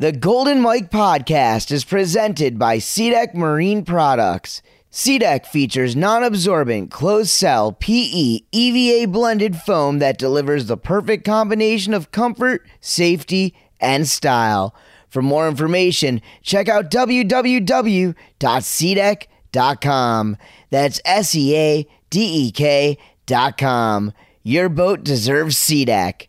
The Golden Mike podcast is presented by SeaDek Marine Products. SeaDek features non absorbent, closed cell, PE, EVA blended foam that delivers the perfect combination of comfort, safety, and style. For more information, check out www.seadek.com. That's S E A D E K.com. Your boat deserves SeaDek.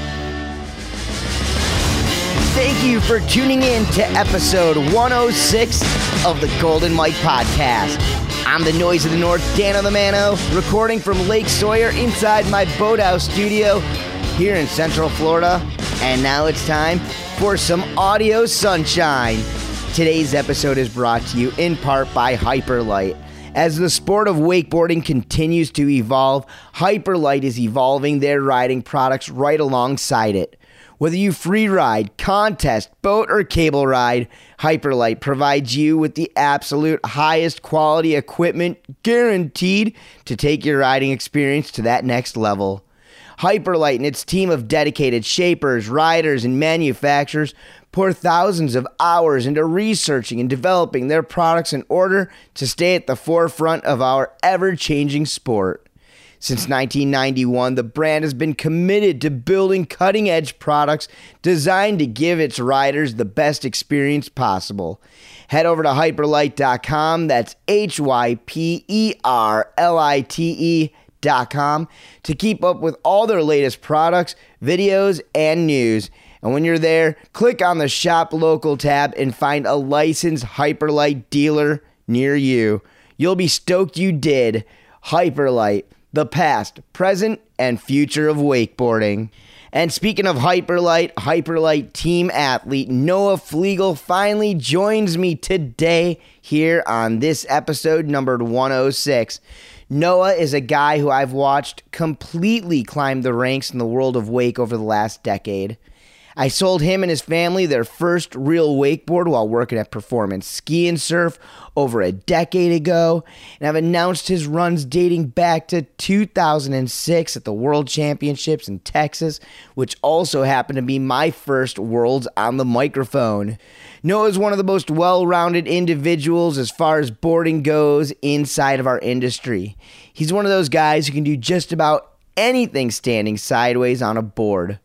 Thank you for tuning in to episode 106 of the Golden Mike Podcast. I'm the noise of the North, Dano the Mano, recording from Lake Sawyer inside my boathouse studio here in Central Florida. And now it's time for some audio sunshine. Today's episode is brought to you in part by Hyperlite. As the sport of wakeboarding continues to evolve, Hyperlite is evolving their riding products right alongside it. Whether you free ride, contest, boat, or cable ride, Hyperlite provides you with the absolute highest quality equipment guaranteed to take your riding experience to that next level. Hyperlite and its team of dedicated shapers, riders, and manufacturers pour thousands of hours into researching and developing their products in order to stay at the forefront of our ever changing sport. Since 1991, the brand has been committed to building cutting edge products designed to give its riders the best experience possible. Head over to hyperlite.com, that's H Y P E R L I T E.com, to keep up with all their latest products, videos, and news. And when you're there, click on the Shop Local tab and find a licensed Hyperlite dealer near you. You'll be stoked you did. Hyperlite the past, present, and future of wakeboarding. And speaking of Hyperlite, Hyperlite team athlete Noah Flegel finally joins me today here on this episode numbered 106. Noah is a guy who I've watched completely climb the ranks in the world of wake over the last decade. I sold him and his family their first real wakeboard while working at Performance Ski and Surf over a decade ago, and I've announced his runs dating back to 2006 at the World Championships in Texas, which also happened to be my first Worlds on the microphone. Noah is one of the most well rounded individuals as far as boarding goes inside of our industry. He's one of those guys who can do just about anything standing sideways on a board.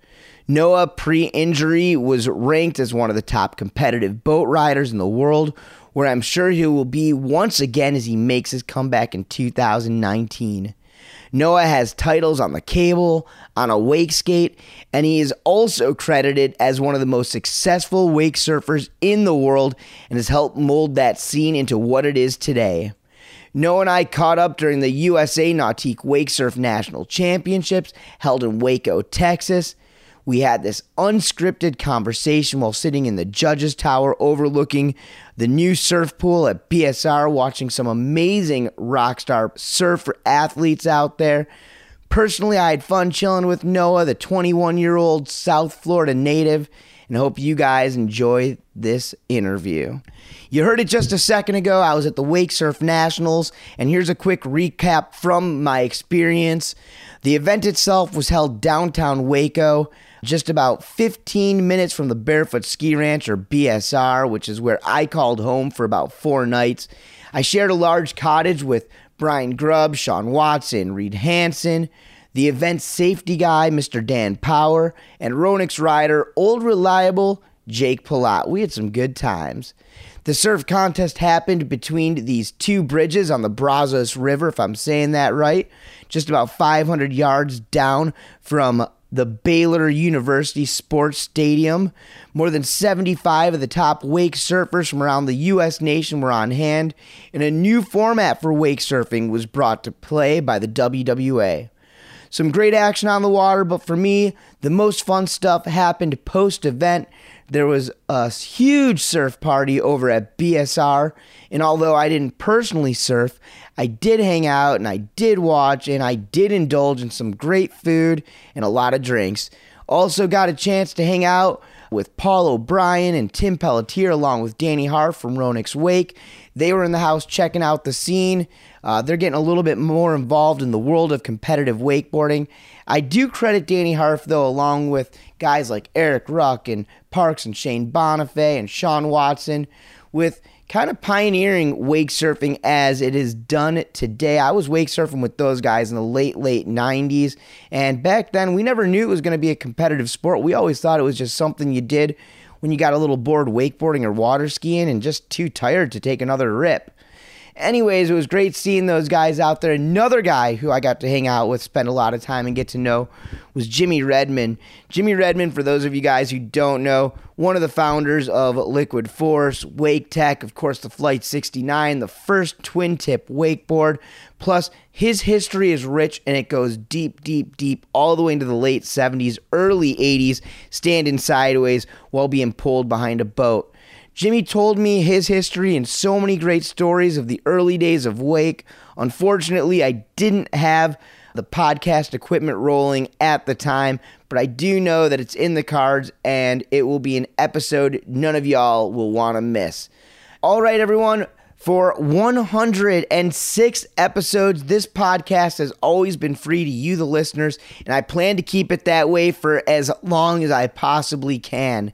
Noah, pre injury, was ranked as one of the top competitive boat riders in the world, where I'm sure he will be once again as he makes his comeback in 2019. Noah has titles on the cable, on a wake skate, and he is also credited as one of the most successful wake surfers in the world and has helped mold that scene into what it is today. Noah and I caught up during the USA Nautique Wake Surf National Championships held in Waco, Texas. We had this unscripted conversation while sitting in the judges' tower overlooking the new surf pool at BSR, watching some amazing rock star surf athletes out there. Personally, I had fun chilling with Noah, the 21 year old South Florida native, and hope you guys enjoy this interview. You heard it just a second ago. I was at the Wake Surf Nationals, and here's a quick recap from my experience. The event itself was held downtown Waco, just about 15 minutes from the Barefoot Ski Ranch or BSR, which is where I called home for about four nights. I shared a large cottage with Brian Grubb, Sean Watson, Reed Hansen, the event safety guy, Mr. Dan Power, and Ronix rider, old reliable Jake Pelot. We had some good times. The surf contest happened between these two bridges on the Brazos River, if I'm saying that right, just about 500 yards down from the Baylor University Sports Stadium. More than 75 of the top wake surfers from around the U.S. nation were on hand, and a new format for wake surfing was brought to play by the WWA. Some great action on the water, but for me, the most fun stuff happened post event. There was a huge surf party over at BSR, and although I didn't personally surf, I did hang out and I did watch and I did indulge in some great food and a lot of drinks. Also, got a chance to hang out with Paul O'Brien and Tim Pelletier, along with Danny Harf from Ronix Wake. They were in the house checking out the scene. Uh, they're getting a little bit more involved in the world of competitive wakeboarding. I do credit Danny Harf, though, along with guys like Eric Ruck and Parks and Shane Bonifay and Sean Watson, with kind of pioneering wake surfing as it is done today. I was wake surfing with those guys in the late, late 90s. And back then, we never knew it was going to be a competitive sport. We always thought it was just something you did when you got a little bored wakeboarding or water skiing and just too tired to take another rip. Anyways, it was great seeing those guys out there. Another guy who I got to hang out with, spend a lot of time and get to know was Jimmy Redman. Jimmy Redman, for those of you guys who don't know, one of the founders of Liquid Force, Wake Tech, of course, the Flight 69, the first twin tip wakeboard. Plus, his history is rich and it goes deep, deep, deep, all the way into the late 70s, early 80s, standing sideways while being pulled behind a boat. Jimmy told me his history and so many great stories of the early days of Wake. Unfortunately, I didn't have the podcast equipment rolling at the time, but I do know that it's in the cards and it will be an episode none of y'all will want to miss. All right, everyone. For 106 episodes, this podcast has always been free to you, the listeners, and I plan to keep it that way for as long as I possibly can.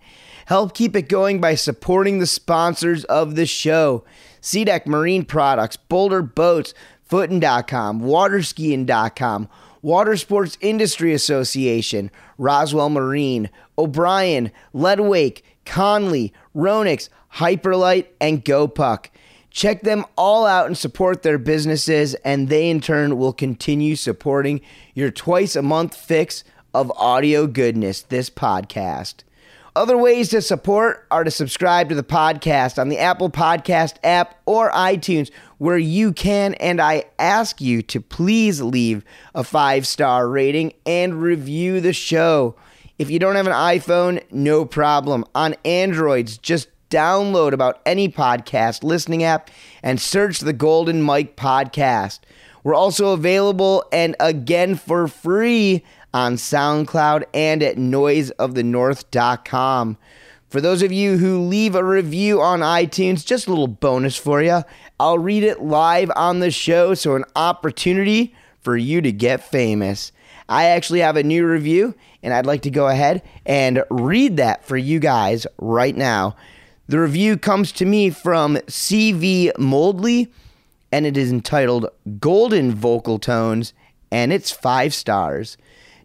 Help keep it going by supporting the sponsors of the show SeaDek Marine Products, Boulder Boats, Footin.com, Waterskiing.com, Water Sports Industry Association, Roswell Marine, O'Brien, Ledwake, Conley, Ronix, Hyperlite, and GoPuck. Check them all out and support their businesses, and they in turn will continue supporting your twice a month fix of audio goodness, this podcast. Other ways to support are to subscribe to the podcast on the Apple Podcast app or iTunes, where you can and I ask you to please leave a five star rating and review the show. If you don't have an iPhone, no problem. On Androids, just download about any podcast listening app and search the Golden Mike Podcast. We're also available and again for free on SoundCloud and at noiseofthenorth.com. For those of you who leave a review on iTunes, just a little bonus for you. I'll read it live on the show, so an opportunity for you to get famous. I actually have a new review, and I'd like to go ahead and read that for you guys right now. The review comes to me from CV Moldley, and it is entitled Golden Vocal Tones, and it's five stars.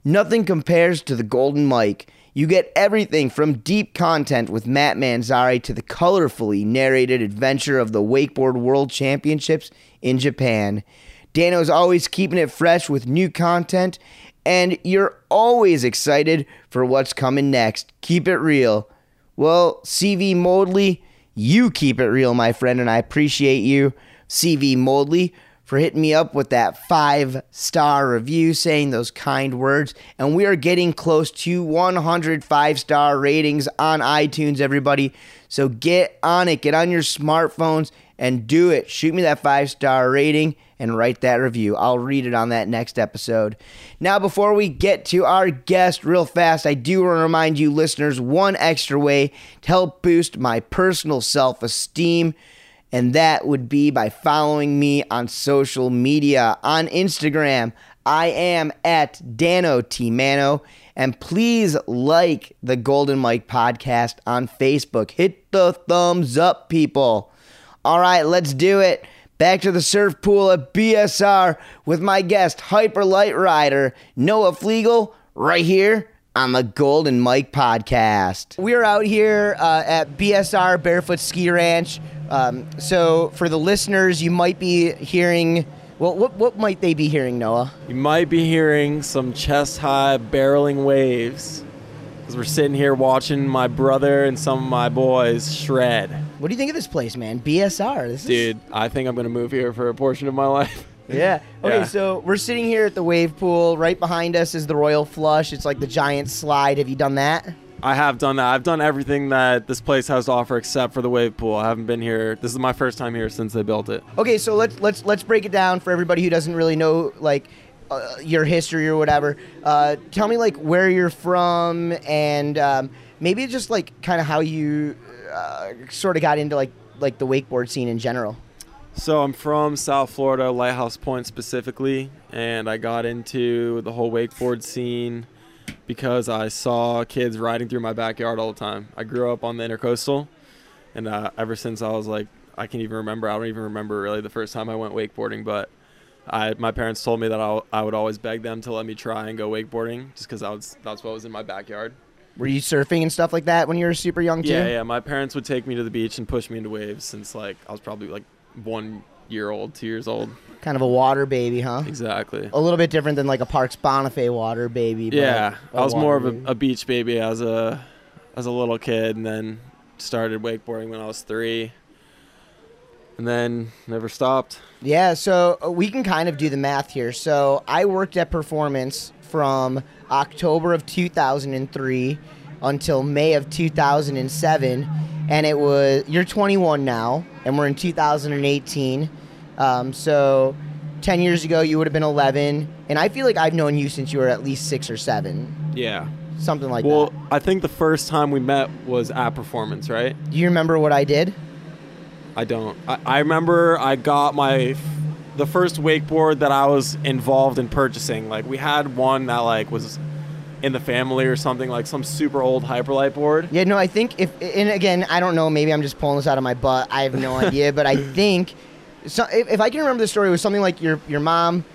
Nothing compares to the Golden Mike. You get everything from deep content with Matt Manzari to the colorfully narrated adventure of the Wakeboard World Championships in Japan. Dano's always keeping it fresh with new content, and you're always excited for what's coming next. Keep it real. Well, CV Moldley, you keep it real, my friend, and I appreciate you. CV Moldley for hitting me up with that five star review, saying those kind words. And we are getting close to 105 star ratings on iTunes, everybody. So get on it, get on your smartphones and do it. Shoot me that five star rating and write that review. I'll read it on that next episode. Now, before we get to our guest real fast, I do want to remind you, listeners, one extra way to help boost my personal self esteem and that would be by following me on social media. On Instagram, I am at Dano T Mano. And please like the Golden Mike podcast on Facebook. Hit the thumbs up, people. All right, let's do it. Back to the surf pool at BSR with my guest, Hyperlite Rider, Noah Flegel, right here on the Golden Mike podcast. We're out here uh, at BSR Barefoot Ski Ranch um, so for the listeners, you might be hearing. Well, what what might they be hearing, Noah? You might be hearing some chest high barreling waves because we're sitting here watching my brother and some of my boys shred. What do you think of this place, man? BSR. This Dude, I think I'm gonna move here for a portion of my life. Yeah. Okay, Yeah. so we're sitting here at the wave pool. Right behind us is the Royal Flush. It's like the giant slide. Have you done that? I have done that. I've done everything that this place has to offer except for the wave pool. I haven't been here. This is my first time here since they built it. Okay, so let's let's let's break it down for everybody who doesn't really know like uh, your history or whatever. Uh, tell me like where you're from and um, maybe just like kind of how you uh, sort of got into like like the wakeboard scene in general. So I'm from South Florida, Lighthouse Point specifically, and I got into the whole wakeboard scene because I saw kids riding through my backyard all the time. I grew up on the intercoastal, and uh, ever since I was like, I can even remember. I don't even remember really the first time I went wakeboarding, but I my parents told me that I, I would always beg them to let me try and go wakeboarding just because was that's what was in my backyard. Were you surfing and stuff like that when you were super young too? Yeah, yeah. My parents would take me to the beach and push me into waves since like I was probably like one year old, two years old. Kind of a water baby, huh? Exactly. A little bit different than like a Parks Bonifay water baby. but Yeah, I was more of a, a beach baby as a as a little kid, and then started wakeboarding when I was three, and then never stopped. Yeah, so uh, we can kind of do the math here. So I worked at Performance from October of 2003 until May of 2007, and it was you're 21 now, and we're in 2018. Um, so 10 years ago you would have been 11, and I feel like I've known you since you were at least six or seven, Yeah. something like well, that. Well, I think the first time we met was at performance, right? Do you remember what I did? I don't. I, I remember I got my the first wakeboard that I was involved in purchasing. Like we had one that like was in the family or something, like some super old hyperlite board. Yeah, no, I think if and again, I don't know. Maybe I'm just pulling this out of my butt. I have no idea, but I think so. If, if I can remember the story, it was something like your your mom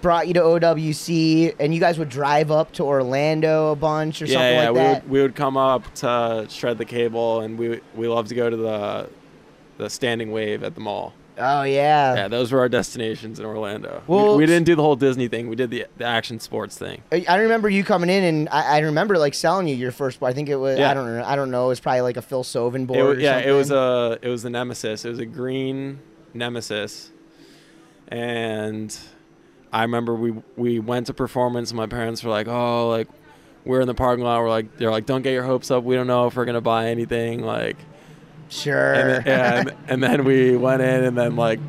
brought you to OWC, and you guys would drive up to Orlando a bunch or yeah, something yeah. like we that. would we would come up to shred the cable, and we we love to go to the the standing wave at the mall. Oh yeah. Yeah, those were our destinations in Orlando. Well, we, we didn't do the whole Disney thing. We did the the action sports thing. I remember you coming in, and I, I remember like selling you your first board. I think it was. Yeah. I don't know. I don't know. It was probably like a Phil Soven board. It, yeah, it was a uh, it was the Nemesis. It was a green Nemesis, and I remember we we went to performance. and My parents were like, "Oh, like we're in the parking lot. We're like, they're like, don't get your hopes up. We don't know if we're gonna buy anything. Like, sure. and then, yeah, and, and then we went in, and then like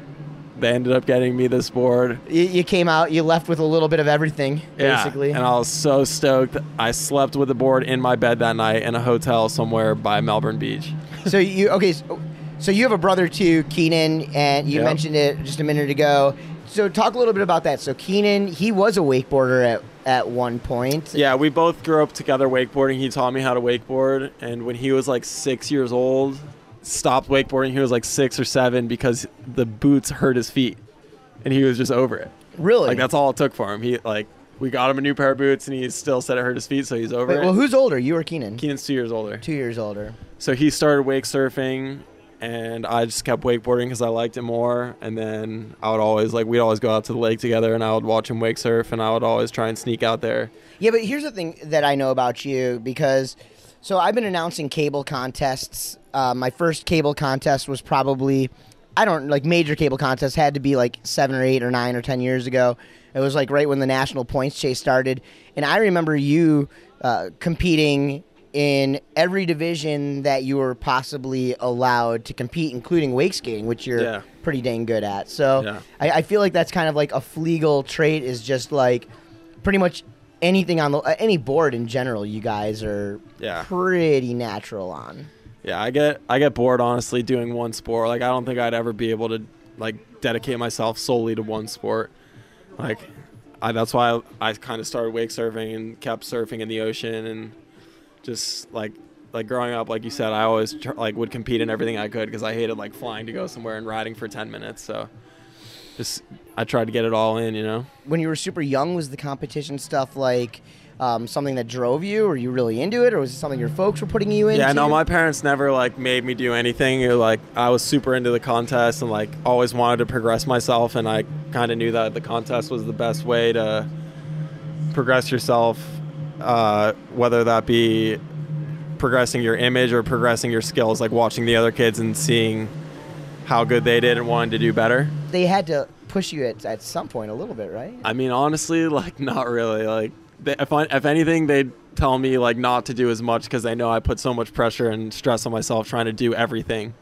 they ended up getting me this board. you, you came out. You left with a little bit of everything, Yeah, basically. and I was so stoked. I slept with the board in my bed that night in a hotel somewhere by Melbourne Beach. so you okay? So, so you have a brother too, Keenan, and you Yep. mentioned it just a minute ago. So talk a little bit about that. So Keenan, he was a wakeboarder at at one point. Yeah, we both grew up together wakeboarding. He taught me how to wakeboard, and when he was like six years old, stopped wakeboarding. He was like six or seven because the boots hurt his feet, and he was just over it. Really? Like that's all it took for him. He like we got him a new pair of boots, and he still said it hurt his feet, so he's over Wait, it. well, who's older, you or Keenan? Keenan's two years older, Two years older. so he started wake surfing, and I just kept wakeboarding because I liked it more. And then I would always like we'd always go out to the lake together, and I would watch him wake surf, and I would always try and sneak out there. Yeah, but here's the thing that I know about you because so I've been announcing cable contests. Uh, my first cable contest was probably I don't like major cable contest had to be like seven or eight or nine or ten years ago. It was like right when the national points chase started, and I remember you uh, competing in every division that you were possibly allowed to compete, including wake skating, which you're Yeah. pretty dang good at. So Yeah. I, I feel like that's kind of like a Flegel trait is just like pretty much anything on the uh, any board in general. You guys are Yeah. pretty natural on. Yeah, I get I get bored honestly doing one sport. Like I don't think I'd ever be able to like dedicate myself solely to one sport. Like I, that's why I, I kind of started wake surfing and kept surfing in the ocean and just like like growing up like you said I always tr- like would compete in everything I could because I hated like flying to go somewhere and riding for 10 minutes. So just I tried to get it all in, you know. When you were super young, was the competition stuff like um, something that drove you? Were you really into it, or was it something your folks were putting you into? Yeah, no, my parents never like made me do anything. It like I was super into the contest and like always wanted to progress myself, and I kind of knew that the contest was the best way to progress yourself, uh, whether that be progressing your image or progressing your skills, like watching the other kids and seeing how good they did and wanting to do better. they had to push you at, at some point a little bit, right? I mean, honestly, like not really. Like they, if I, if anything, they'd tell me like not to do as much because they know I put so much pressure and stress on myself trying to do everything.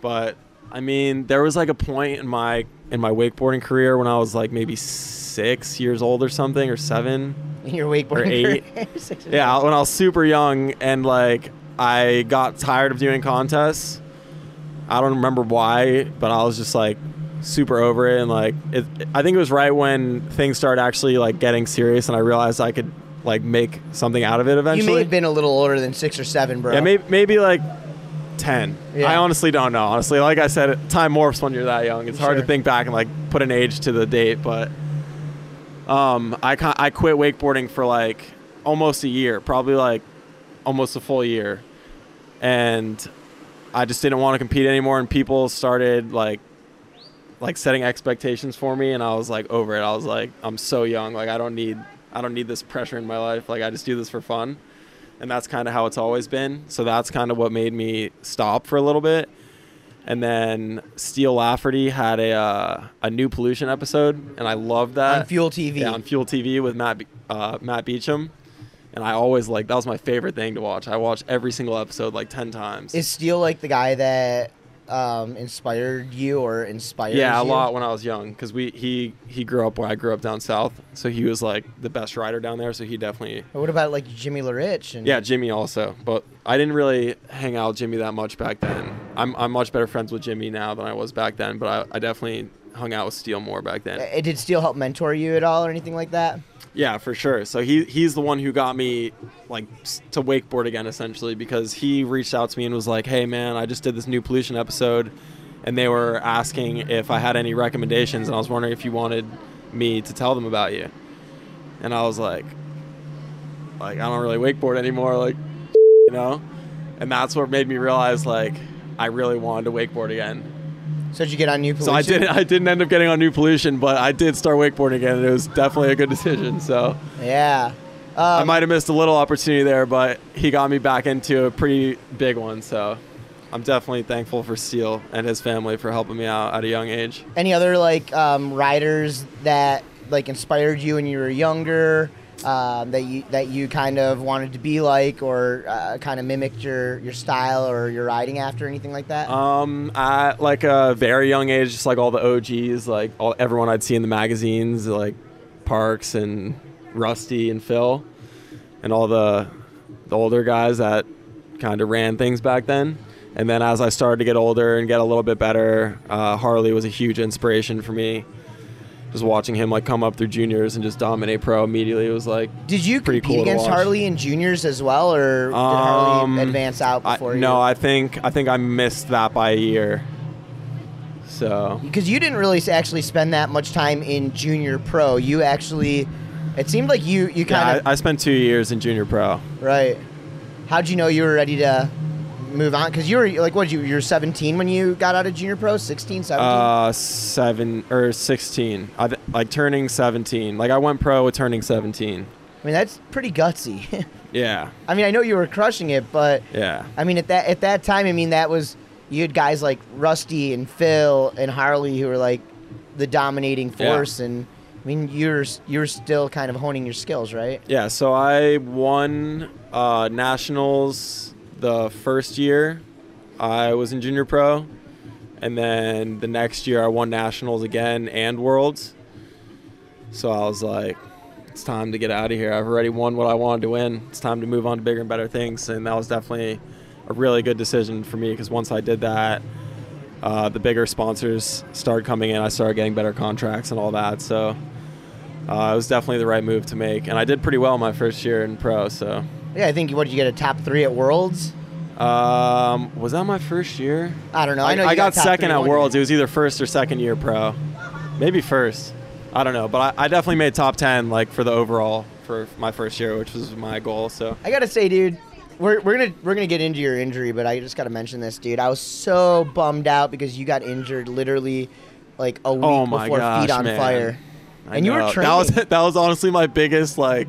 But I mean, there was like a point in my in my wakeboarding career when I was like maybe six years old or something or seven. In your wakeboarding eight. career? Yeah, when I was super young and like I got tired of doing contests. I don't remember why, but I was just like super over it and like it, I think it was right when things started actually like getting serious and I realized I could like make something out of it eventually. You may have been a little older than six or seven, bro. yeah, maybe maybe like 10. Yeah. I honestly don't know. Honestly, like I said, time morphs when you're that young. It's hard Sure. to think back and like put an age to the date, but um, I I quit wakeboarding for like almost a year, probably like almost a full year, and I just didn't want to compete anymore. And people started like like setting expectations for me, and I was like over it. I was like, I'm so young. Like I don't need I don't need this pressure in my life. Like I just do this for fun, and that's kind of how it's always been. So that's kind of what made me stop for a little bit. And then Steel Lafferty had a uh, a new pollution episode, and I loved that on Fuel TV. yeah, on Fuel TV with Matt Be- uh, Matt Beecham, and I always like that was my favorite thing to watch. I watched every single episode like ten times. Is Steel like the guy that um, inspired you or inspired yeah, a you? lot when I was young because we he he grew up where I grew up down south, so he was like the best rider down there. So he definitely Or what about like Jimmy LaRiche? And yeah Jimmy also, but I didn't really hang out with Jimmy that much back then. I'm I'm much better friends with Jimmy now than I was back then, but I, I definitely hung out with Steel more back then. Uh, Did Steel help mentor you at all or anything like that? Yeah, for sure. So he he's the one who got me like to wakeboard again essentially because he reached out to me and was like, "Hey man, I just did this new pollution episode and they were asking if I had any recommendations and I was wondering if you wanted me to tell them about you." And I was like like I don't really wakeboard anymore like you know? And that's what made me realize like I really wanted to wakeboard again. So did you get on new pollution? So I didn't I didn't end up getting on new pollution, but I did start wakeboarding again and it was definitely a good decision. So Yeah. I Um, might have missed a little opportunity there, but he got me back into a pretty big one. So I'm definitely thankful for Steel and his family for helping me out at a young age. any other like um, riders that like inspired you when you were younger? Um, that you that you kind of wanted to be like, or uh, kind of mimicked your your style or your riding after, anything like that? Um, at like a very young age, just like all the OGs, like all everyone I'd see in the magazines, like Parks and Rusty and Phil, and all the the older guys that kind of ran things back then. And then as I started to get older and get a little bit better, uh, Harley was a huge inspiration for me. Just watching him like come up through juniors and just dominate pro immediately It was like Did you compete cool against. Harley in juniors as well, or did Um, Harley advance out I, you? no, I think I think I missed that by a year. So because you didn't really actually spend that much time in junior pro. You actually, it seemed like you you kind yeah, of I, I spent two years in junior pro. right. How'd you know you were ready to move on? Because you were like, what? Did you You're 17 when you got out of junior pro, 16, 17. Uh, seven or sixteen. I th- like turning seventeen. Like I went pro with turning seventeen. I mean, that's pretty gutsy. Yeah, I mean, I know you were crushing it, but yeah, I mean, at that at that time, I mean, that was you had guys like Rusty and Phil and Harley who were like the dominating Yeah. force, and I mean, you're you're still kind of honing your skills, right? yeah. So I won uh, nationals the first year I was in junior pro, and then the next year I won nationals again and worlds. So I was like, it's time to get out of here. I've already won what I wanted to win. It's time to move on to bigger and better things. And that was definitely a really good decision for me because once I did that, uh, the bigger sponsors started coming in. I started getting better contracts and all that. So uh, it was definitely the right move to make. And I did pretty well my first year in pro. So Yeah, I think what did you get a top three at Worlds? um, was that my first year? I don't know. I, know I, you got, second at Worlds. It was either first or second year pro. Maybe first. I don't know, but I, I definitely made top ten like for the overall for my first year, which was my goal. So I gotta say, dude, we're, we're gonna we're gonna get into your injury, but I just gotta mention this, dude. I was so bummed out because you got injured literally like a week Oh before gosh, Feet on man. Fire, I and you were training. That was that was honestly my biggest like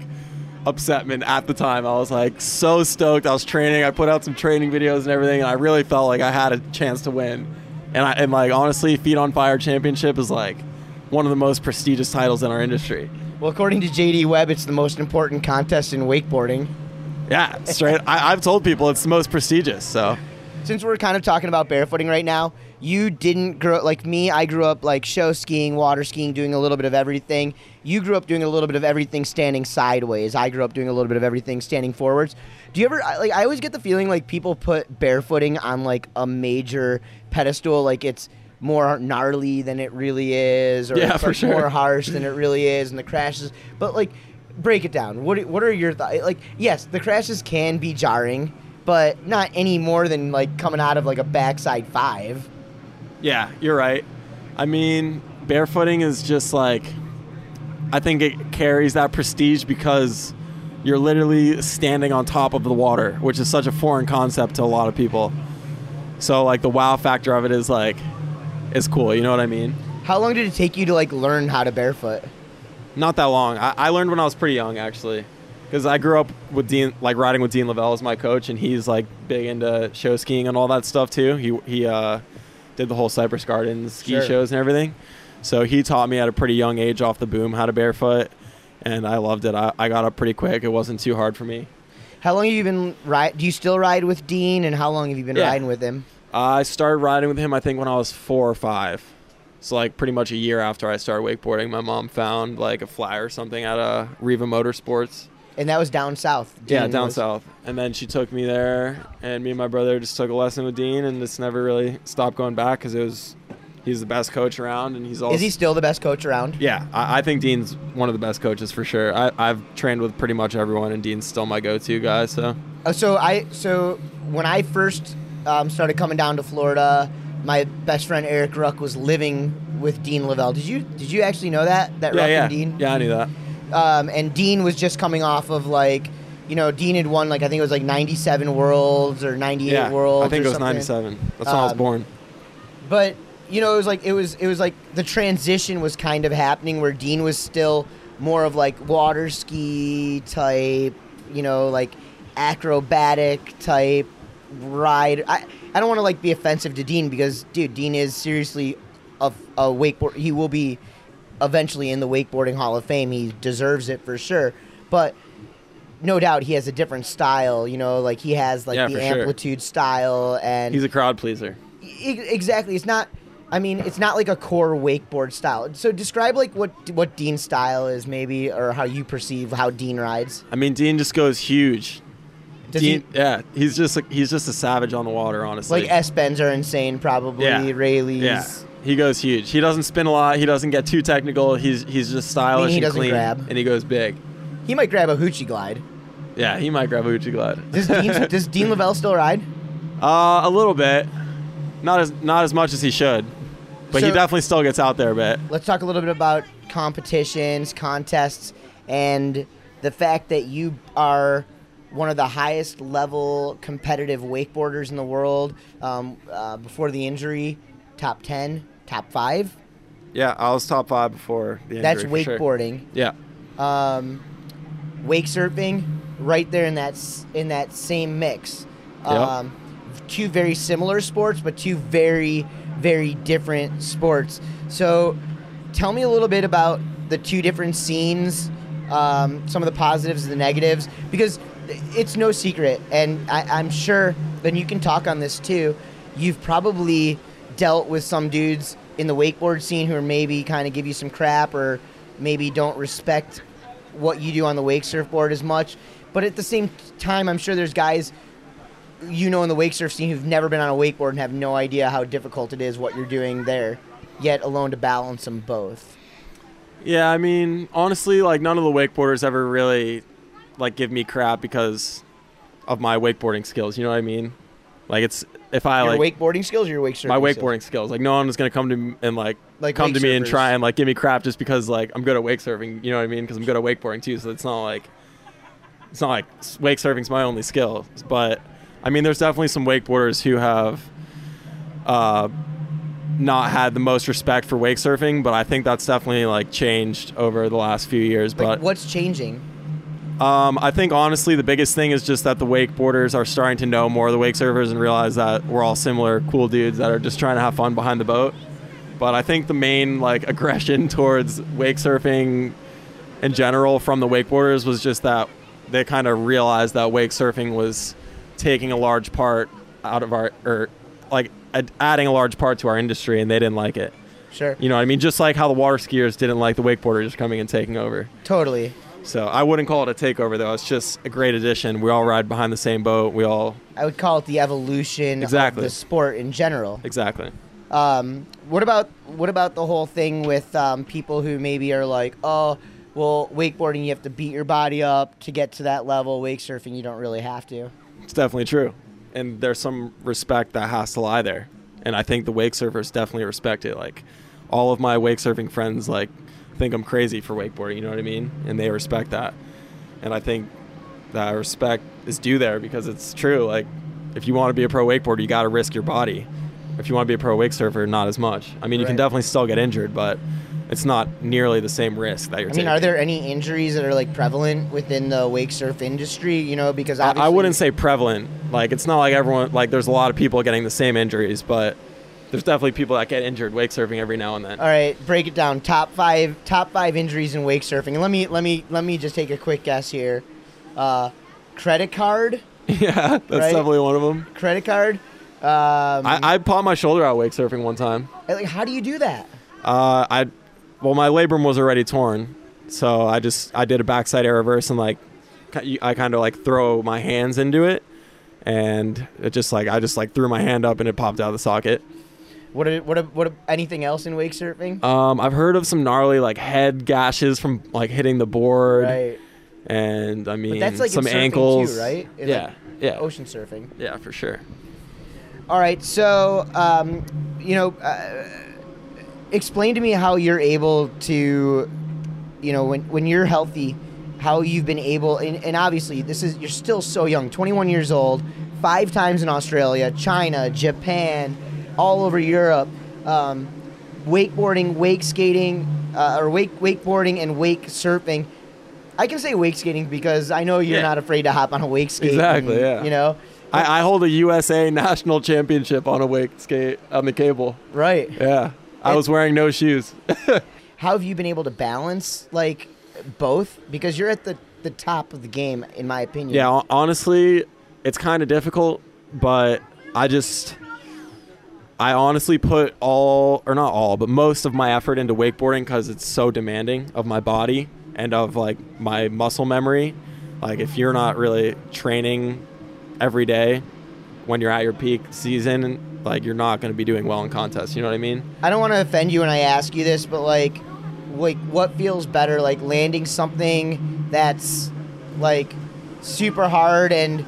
upsetment at the time. I was like so stoked. I was training. I put out some training videos and everything, and I really felt like I had a chance to win. And I and like honestly, Feet on Fire Championship is like one of the most prestigious titles in our industry. Well, according to JD Webb, it's the most important contest in wakeboarding. Yeah, straight. I, I've told people it's the most prestigious. So Since we're kind of talking about barefooting right now, you didn't grow like me. I grew up like show skiing, water skiing, doing a little bit of everything. You grew up doing a little bit of everything standing sideways. I grew up doing a little bit of everything standing forwards. Do you ever like? I always get the feeling like people put barefooting on like a major pedestal, like it's more gnarly than it really is, or Yeah, it's like sure. more harsh than it really is, and the crashes. But like, break it down. What What are your thoughts? Like, yes, the crashes can be jarring, but not any more than like coming out of like a backside five. Yeah, you're right. I mean, barefooting is just like I think it carries that prestige because you're literally standing on top of the water, which is such a foreign concept to a lot of people. So like the wow factor of it is like is cool, you know what I mean? How long did it take you to like learn how to barefoot? Not that long. I, I learned when I was pretty young, actually, because I grew up with Dean, like riding with Dean Lavelle as my coach, and he's like big into show skiing and all that stuff too. He he uh, did the whole Cypress Gardens ski Sure. shows and everything, so he taught me at a pretty young age off the boom how to barefoot, and I loved it. I, I got up pretty quick. It wasn't too hard for me. How long have you been ride? Do you still ride with Dean? And how long have you been Yeah. riding with him? I started riding with him, I think, when I was four or five. So like pretty much a year after I started wakeboarding, my mom found like a flyer or something at a Riva Motorsports. And that was down south. Yeah, down was- south. And then she took me there, and me and my brother just took a lesson with Dean, and just never really stopped going back because it was he's the best coach around, and he's also Is he still the best coach around? yeah. I, I think Dean's one of the best coaches for sure. I, I've trained with pretty much everyone, and Dean's still my go-to guy. So Uh, so I so when I first um, started coming down to Florida, my best friend Eric Ruck was living with Dean Lavelle. Did you did you actually know that that yeah, Ruck yeah, and Dean? yeah. I knew that. Um, and Dean was just coming off of like, you know, Dean had won like I think it was like 97 worlds or 98 Yeah, worlds. I think it was something. '97. That's when I was Um, born. But you know, it was like it was it was like the transition was kind of happening where Dean was still more of like water ski type, you know, like acrobatic type ride. I I don't want to like be offensive to Dean because dude, Dean is seriously a, a wakeboard. He will be eventually in the wakeboarding Hall of Fame. He deserves it for sure. But no doubt he has a different style. You know, like he has like Yeah, the for sure. amplitude style and He's a crowd pleaser. E- exactly. It's not. I mean, it's not like a core wakeboard style. So describe like what what Dean's style is, maybe, or how you perceive how Dean rides. I mean, Dean just goes huge. Does Dean, he yeah, he's just like, he's just a savage on the water, honestly. like S bends are insane, probably. Yeah. Raleys. Yeah, he goes huge. He doesn't spin a lot. He doesn't get too technical. He's he's just stylish he and doesn't clean, grab. and he goes big. He might grab a hoochie glide. Yeah, he might grab a Hoochie Glide. Does Dean, does Dean Lavelle still ride? uh, a little bit, not as not as much as he should, but he definitely still gets out there a bit. Let's talk a little bit about competitions, contests, and the fact that you are one of the highest level competitive wakeboarders in the world. Um, uh, before the injury, top ten, top five. Yeah, I was top five before the injury. That's for sure. wakeboarding. Yeah, Um, wake surfing, right there in that in that same mix. Yep. Um, two very similar sports, but two very very different sports. So, tell me a little bit about the two different scenes, um, some of the positives and the negatives, because it's no secret, and I, I'm sure. Then you can talk on this too. You've probably dealt with some dudes in the wakeboard scene who are maybe kind of give you some crap or maybe don't respect what you do on the wake surfboard as much. But at the same time, I'm sure there's guys you know in the wake surf scene who've never been on a wakeboard and have no idea how difficult it is what you're doing there, yet alone to balance them both. yeah. I mean, honestly, like none of the wakeboarders ever really like give me crap because of my wakeboarding skills. You know what I mean? Like it's if I your like wakeboarding skills or your wake surfing my wakeboarding skills. Like no one is gonna come to me and like, Like come to me and try and like give me crap just because like I'm good at wake surfing. You know what I mean? Because I'm good at wakeboarding too. So it's not like it's not like wake surfing's my only skill. But I mean, there's definitely some wakeboarders who have uh, not had the most respect for wake surfing. But I think that's definitely like changed over the last few years. Like, but what's changing? Um, I think honestly, the biggest thing is just that the wakeboarders are starting to know more of the wake surfers and realize that we're all similar, cool dudes that are just trying to have fun behind the boat. But I think the main like aggression towards wake surfing in general from the wakeboarders was just that they kind of realized that wake surfing was taking a large part out of our or like ad- adding a large part to our industry, and they didn't like it. Sure. You know what I mean? Just like how the water skiers didn't like the wakeboarders just coming and taking over. Totally. So I wouldn't call it a takeover though. It's just a great addition. We all ride behind the same boat. We all I would call it the evolution Exactly. of the sport in general. exactly. Um, what about what about the whole thing with um, people who maybe are like, oh, well, wakeboarding you have to beat your body up to get to that level. Wake surfing you don't really have to. It's definitely true. And there's some respect that has to lie there. And I think the wake surfers definitely respect it. Like all of my wake surfing friends like think I'm crazy for wakeboarding, you know what I mean? And they respect that. And I think that respect is due there because it's true. Like if you want to be a pro wakeboarder, you got to risk your body. If you want to be a pro wake surfer, not as much. I mean, you can definitely still get injured, but it's not nearly the same risk that you're taking. I taking. mean, are there any injuries that are like prevalent within the wake surf industry? You know, because I, I wouldn't say prevalent. Like it's not like everyone like there's a lot of people getting the same injuries, but there's definitely people that get injured wake surfing every now and then. All right, break it down. Top five, top five injuries in wake surfing. And let me let me let me just take a quick guess here. Uh, credit card, yeah, that's Right? definitely one of them. credit card. Um, I, I popped my shoulder out wake surfing one time. like, how do you do that? Uh, I, well, my labrum was already torn, so I just I did a backside air reverse and like, I kind of like throw my hands into it, and it just like I just like threw my hand up and it popped out of the socket. What are, what are, what anything else in wake surfing? Um, I've heard of some gnarly like head gashes from like hitting the board. right. and I mean that's like some ankles, too, right? Yeah, like, yeah, Ocean surfing. yeah, for sure. All right, so um, you know, uh, explain to me how you're able to, you know, when when you're healthy, how you've been able, and, and obviously this is you're still so young, 21 years old, five times in Australia, China, Japan, all over Europe, um, wakeboarding, wake skating, uh, or wake wakeboarding and wake surfing. I can say wake skating because I know you're Yeah. not afraid to hop on a wake skate. Exactly, and, yeah. You know. I, I hold a USA national championship on a wake skate on the cable. Right. Yeah, I And- was wearing no shoes. how have you been able to balance like both because you're at the the top of the game in my opinion yeah, honestly, it's kind of difficult, but I just. I honestly put all, or not all, but most of my effort into wakeboarding because it's so demanding of my body and of like my muscle memory. Like, if you're not really training every day when you're at your peak season, like you're not going to be doing well in contests. You know what I mean? i don't want to offend you when i ask you this but like like what feels better like landing something that's like super hard and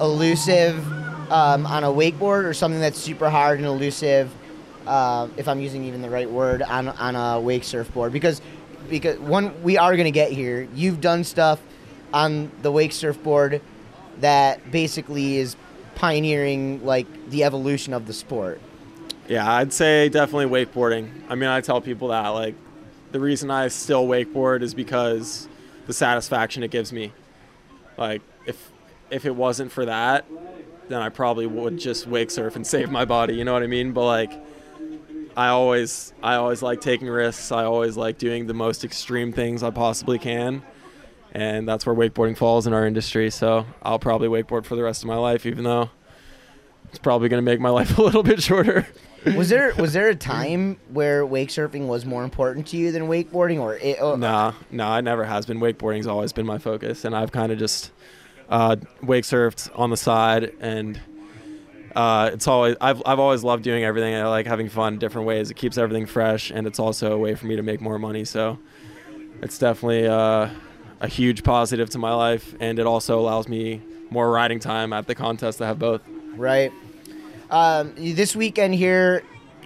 elusive um, on a wakeboard or something that's super hard and elusive uh, if i'm using even the right word on, on a wake surfboard because because one we are going to get here you've done stuff on the wake surfboard that basically is pioneering like the evolution of the sport. Yeah, I'd say definitely wakeboarding. I mean, I tell people that like the reason I still wakeboard is because the satisfaction it gives me. Like if if it wasn't for that, then I probably would just wake surf and save my body, you know what I mean? But like I always I always like taking risks. I always like doing the most extreme things I possibly can. And that's where wakeboarding falls in our industry. So I'll probably wakeboard for the rest of my life, even though it's probably going to make my life a little bit shorter. Was there was there a time where wake surfing was more important to you than wakeboarding, or it, oh, Nah, nah, it never has been. Wakeboarding's always been my focus, and I've kind of just uh, wake surfed on the side, and uh, it's always I've I've always loved doing everything. I like having fun different ways. It keeps everything fresh, and it's also a way for me to make more money. So it's definitely uh, a huge positive to my life, and it also allows me more riding time at the contest. I have both. right? Um, this weekend here,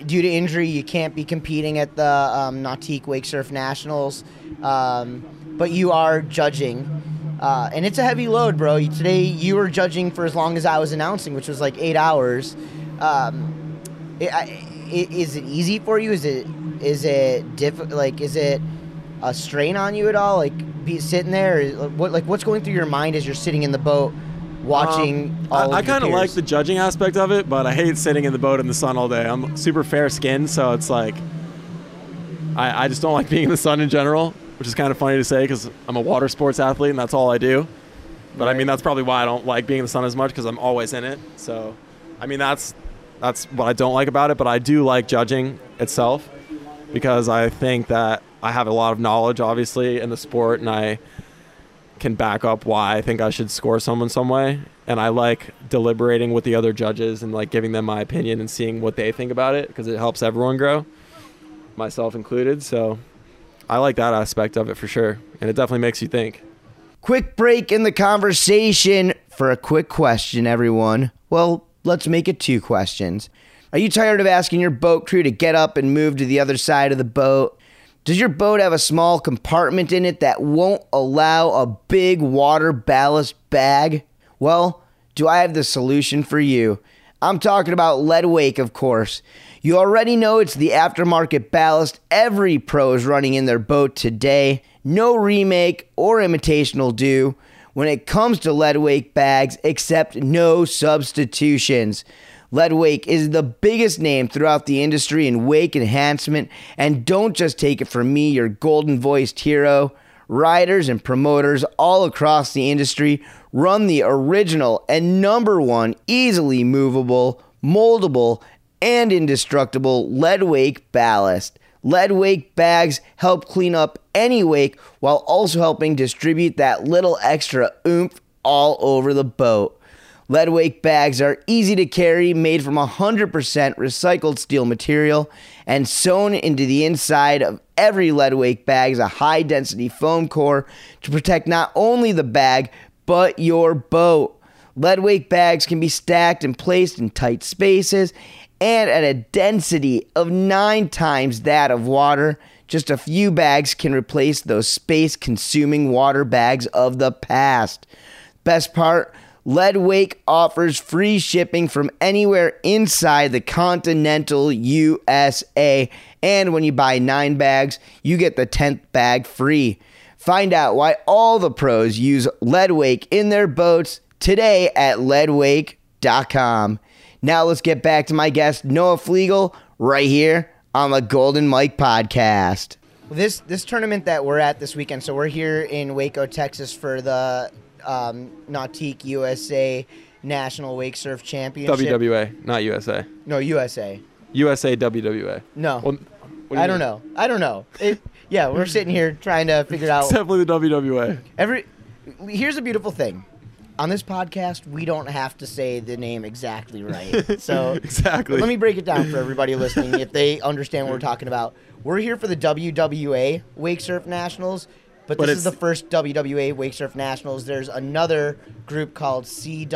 due to injury, you can't be competing at the um, Nautique Wake Surf Nationals, um, but you are judging. Uh, and it's a heavy load, bro. Today you were judging for as long as I was announcing, which was like eight hours. Um, i I, i- is it easy for you? Is it is it diff- like is it a strain on you at all? Like be sitting there, what like what's going through your mind as you're sitting in the boat watching Um, all I, I kind of like the judging aspect of it, but I hate sitting in the boat in the sun all day. I'm super fair skinned, so it's like I, I just don't like being in the sun in general, which is kind of funny to say because I'm a water sports athlete and that's all I do. But I mean, that's probably why I don't like being in the sun as much because I'm always in it. So, I mean, that's that's what I don't like about it. But I do like judging itself because I think that I have a lot of knowledge, obviously, in the sport, and I can back up why I think I should score someone some way. And I like deliberating with the other judges and like giving them my opinion and seeing what they think about it because it helps everyone grow, myself included. So I like that aspect of it for sure. And it definitely makes you think. Quick break in the conversation for a quick question, everyone. Well, let's make it two questions. Are you tired of asking your boat crew to get up and move to the other side of the boat? Does your boat have a small compartment in it that won't allow a big water ballast bag? Well, do I have the solution for you? I'm talking about Lead Wake, of course. You already know it's the aftermarket ballast every pro is running in their boat today. No remake or imitation will do when it comes to Lead Wake bags, except no substitutions. Lead Wake is the biggest name throughout the industry in wake enhancement, and don't just take it from me, your golden voiced hero. Riders and promoters all across the industry run the original and number one easily movable, moldable, and indestructible lead wake ballast. Lead wake bags help clean up any wake while also helping distribute that little extra oomph all over the boat. Lead wake bags are easy to carry, made from 100% recycled steel material, and sewn into the inside of every lead wake bag is a high density foam core to protect not only the bag, but your boat. Lead wake bags can be stacked and placed in tight spaces and at a density of nine times that of water. Just a few bags can replace those space consuming water bags of the past. Best part Lead Wake offers free shipping from anywhere inside the continental USA. And when you buy nine bags, you get the 10th bag free. Find out why all the pros use Lead Wake in their boats today at leadwake.com. Now let's get back to my guest, Noah Flegel, right here on the Golden Mike podcast. This this tournament that we're at this weekend, so we're here in Waco, Texas for the um, Nautique USA National Wake Surf Championship. WWA, not USA. No, USA. USA WWA. No. Well, do you I don't mean? know. I don't know. It, yeah, we're sitting here trying to figure It's out definitely the WWA. every. Here's a beautiful thing. On this podcast, we don't have to say the name exactly right. So Exactly. let me break it down for everybody listening if they understand what we're talking about. We're here for the WWA Wake Surf Nationals, but, But this is the first WWA Wake Surf Nationals. There's another group called CW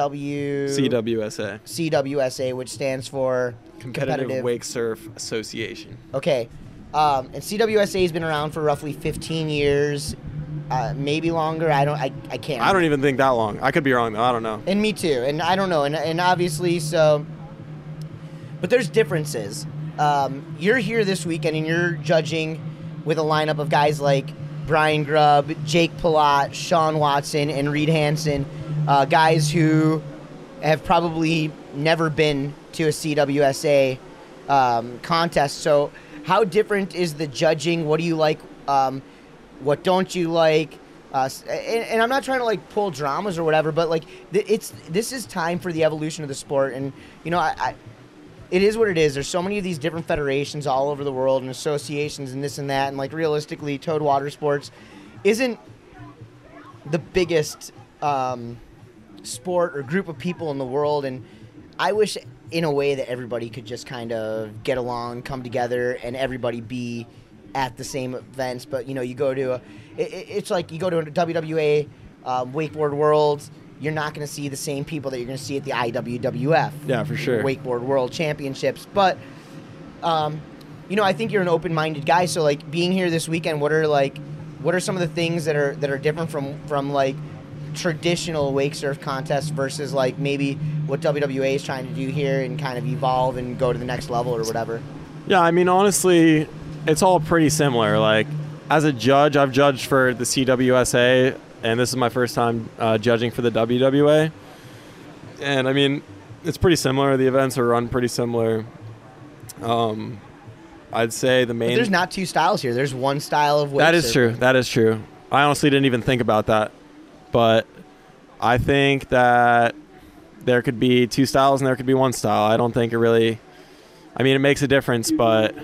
CWSA, CWSA, which stands for Competitive, Wake Surf Association. Okay. Um, and CWSA has been around for roughly 15 years, uh, maybe longer. I don't. I, I can't. I don't even think that long. I could be wrong though. I don't know. And me too. And I don't know. And, and obviously, so. But there's differences. Um, you're here this weekend and you're judging with a lineup of guys like Brian Grubb, Jake Pelot, Sean Watson, and Reed Hansen, uh, guys who have probably never been to a CWSA um, contest. So, how different is the judging? What do you like? Um, what don't you like? Uh, and, and I'm not trying to like pull dramas or whatever, but like th- it's this is time for the evolution of the sport, and you know I, I it is what it is. There's so many of these different federations all over the world and associations and this and that, and like realistically, Towed Water Sports isn't the biggest um, sport or group of people in the world, and I wish in a way that everybody could just kind of get along, come together, and everybody be at the same events. But you know, you go to a, it, it- it's like you go to a WWA um, Wakeboard Worlds. You're not going to see the same people that you're going to see at the IWWF. Yeah, for sure. Wakeboard World Championships, but um, you know, I think you're an open-minded guy. So like being here this weekend, what are like, what are some of the things that are that are different from from like traditional wake surf contests versus like maybe what WWA is trying to do here and kind of evolve and go to the next level or whatever. Yeah, I mean, honestly, it's all pretty similar. Like, as a judge, I've judged for the CWSA, and this is my first time uh, judging for the WWA. And I mean, it's pretty similar. The events are run pretty similar. Um, I'd say the But main. there's not two styles here. There's one style of That is surfing. true. That is true. I honestly didn't even think about that, but I think that there could be two styles and there could be one style. I don't think it really. I mean, it makes a difference, but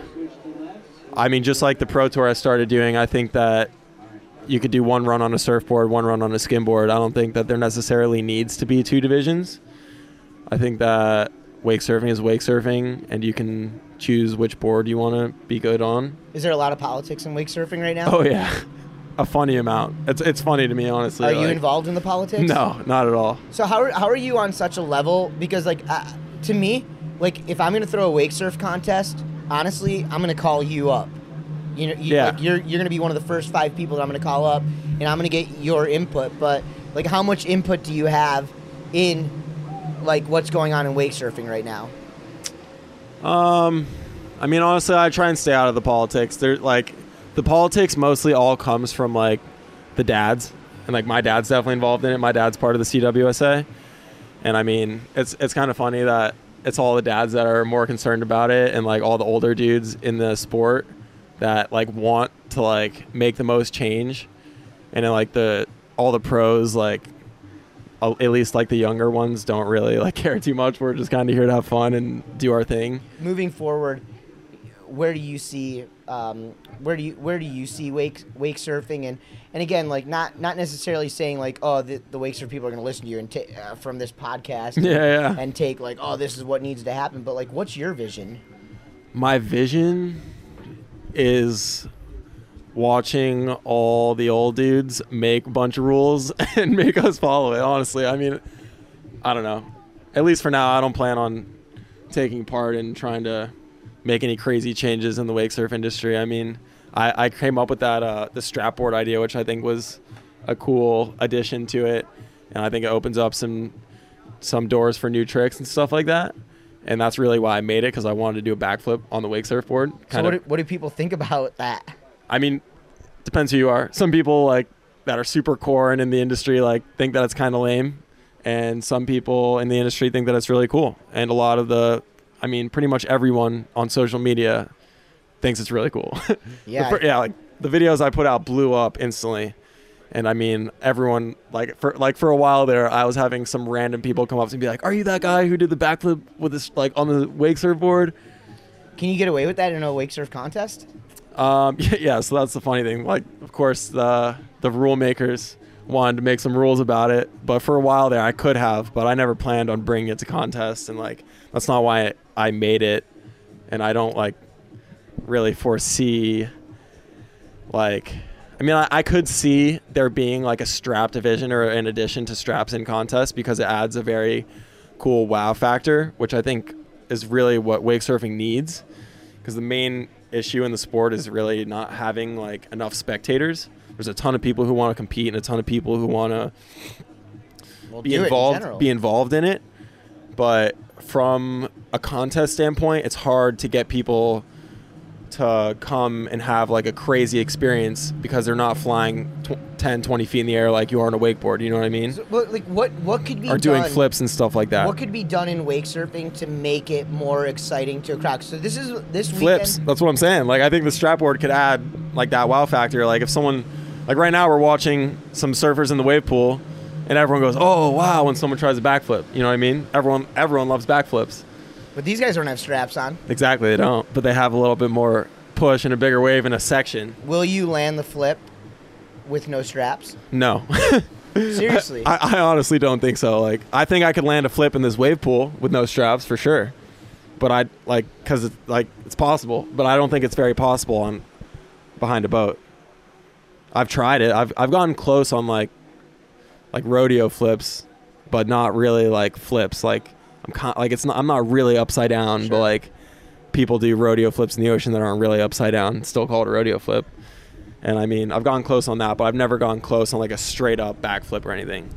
I mean, just like the pro tour I started doing, I think that you could do one run on a surfboard, one run on a skimboard. I don't think that there necessarily needs to be two divisions. I think that wake surfing is wake surfing, and you can choose which board you want to be good on. Is there a lot of politics in wake surfing right now? Oh yeah, a funny amount. It's it's funny to me, honestly. Are you involved in the politics? No, not at all. So how are, how are you on such a level? Because like uh, to me, like if I'm gonna throw a wake surf contest, honestly, I'm gonna call you up. You know, you, Yeah. like, you're you're gonna be one of the first five people that I'm gonna call up, and I'm gonna get your input. But like, how much input do you have in like what's going on in wake surfing right now? Um, I mean, honestly, I try and stay out of the politics. There, like, the politics mostly all comes from like the dads, and like my dad's definitely involved in it. My dad's part of the CWSA, and I mean, it's it's kind of funny that it's all the dads that are more concerned about it, and like all the older dudes in the sport that like want to like make the most change, and then like the all the pros like at least like the younger ones don't really like care too much. We're just kind of here to have fun and do our thing. Moving forward, where do you see um, where do you where do you see wake wake surfing and and again like not not necessarily saying like oh the, the wake surf people are going to listen to you and ta- uh, from this podcast Yeah, yeah. and take like oh this is what needs to happen but like what's your vision My vision is watching all the old dudes make a bunch of rules and make us follow it. Honestly, I mean, I don't know. At least for now, I don't plan on taking part in trying to make any crazy changes in the wake surf industry. I mean, I, I came up with that uh, the strap board idea, which I think was a cool addition to it, and I think it opens up some some doors for new tricks and stuff like that. And that's really why I made it because I wanted to do a backflip on the wake surfboard. so what of. do, what do people think about that I mean, depends who you are. Some people like that are super core and in the industry like think that it's kind of lame, and some people in the industry think that it's really cool. And a lot of the, I mean, pretty much everyone on social media thinks it's really cool. Yeah fir- yeah, like the videos I put out blew up instantly. And I mean, everyone like for like for a while there, I was having some random people come up to me and be like, "Are you that guy who did the backflip with this like on the wake surfboard?" can you get away with that in a wake surf contest Um, yeah, yeah, so that's the funny thing. Like, of course, the the rule makers wanted to make some rules about it, but for a while there, I could have, but I never planned on bringing it to contests, and like that's not why I made it, and I don't like really foresee like. I mean, I, I could see there being like a strap division or an addition to straps in contests because it adds a very cool wow factor, which I think is really what wake surfing needs because the main issue in the sport is really not having like enough spectators. There's a ton of people who want to compete and a ton of people who want to well, be it in involved be involved in it. But from a contest standpoint, it's hard to get people to come and have like a crazy experience because they're not flying tw- 10 20 feet in the air like you are on a wakeboard you know what i mean So, but, like what what could be or doing done- flips and stuff like that what could be done in wake surfing to make it more exciting to a crowd so this is this flips. weekend That's what I'm saying. Like I think the strapboard could add like that wow factor. Like if someone like right now we're watching some surfers in the wave pool and everyone goes, "Oh, wow," when someone tries a backflip. You know what I mean? Everyone everyone loves backflips. but these guys don't have straps on Exactly, they don't, but they have a little bit more push and a bigger wave in a section. Will you land the flip with no straps? No. Seriously. I, I honestly don't think so. Like, I think I could land a flip in this wave pool with no straps for sure. But I like because it's like it's possible, but I don't think it's very possible on behind a boat. I've tried it. I've I've gotten close on like like rodeo flips, but not really like flips. Like I'm con- like it's not. I'm not really upside down, Sure. but like people do rodeo flips in the ocean that aren't really upside down. It's still called a rodeo flip. And I mean, I've gone close on that, but I've never gone close on like a straight up backflip or anything.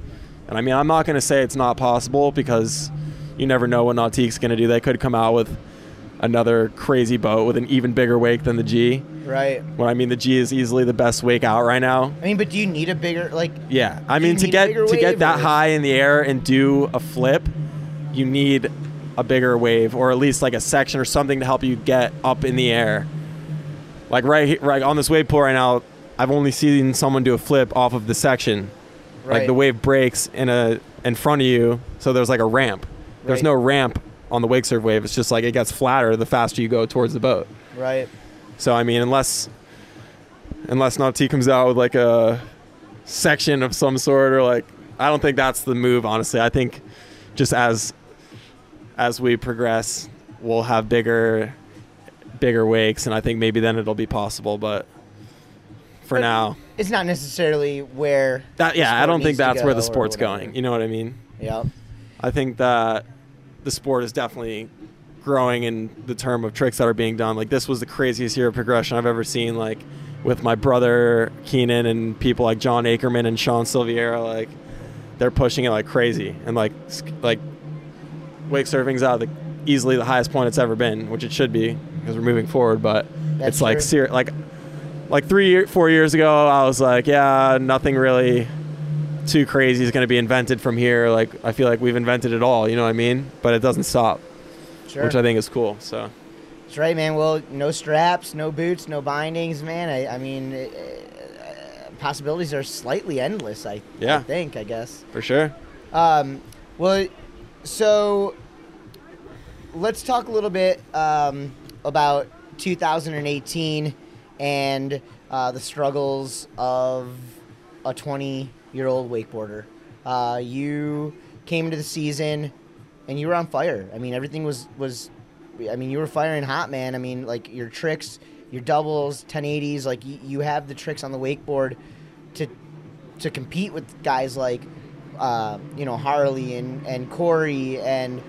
And I mean, I'm not going to say it's not possible because you never know what Nautique's going to do. They could come out with another crazy boat with an even bigger wake than the G. Right. When I mean the G is easily the best wake out right now. I mean, but do you need a bigger like? Yeah, I mean to get to get that or- high in the air and do a flip, you need a bigger wave or at least like a section or something to help you get up in the air. Like right right on this wave pool right now, I've only seen someone do a flip off of the section. Like the wave breaks in a in front of you, so there's like a ramp. There's Right. no ramp on the wake surf wave. It's just like it gets flatter the faster you go towards the boat. Right. So I mean, unless unless Nautique comes out with like a section of some sort, or like I don't think that's the move. Honestly, I think just as as we progress, we'll have bigger bigger wakes, and I think maybe then it'll be possible. But for But- now, It's not necessarily where. that yeah, I don't think that's where the sport's going. You know what I mean? Yeah. I think that the sport is definitely growing in the term of tricks that are being done. Like this was the craziest year of progression I've ever seen. Like with my brother Keenan and people like John Ackerman and Sean Silviera, like they're pushing it like crazy. And like like wake surfing's out the, easily the highest point it's ever been, which it should be because we're moving forward. But That's it's like true. ser- like like three four years ago, I was like, yeah, nothing really too crazy is going to be invented from here. Like I feel like we've invented it all. You know what I mean? But it doesn't stop, Sure. which I think is cool. So That's right, man. Well, no straps, no boots, no bindings, man. I, I mean, uh, possibilities are slightly endless. I, I Yeah. think. I guess. for sure. Um, well, so let's talk a little bit um, about 2018 and uh, the struggles of a 20 year old wakeboarder. Uh, you came into the season and you were on fire. I mean, everything was was. I mean, you were firing hot, man. I mean, like your tricks, your doubles, 1080s. Like you, you have the tricks on the wakeboard to to compete with guys like uh, you know Harley and and Corey and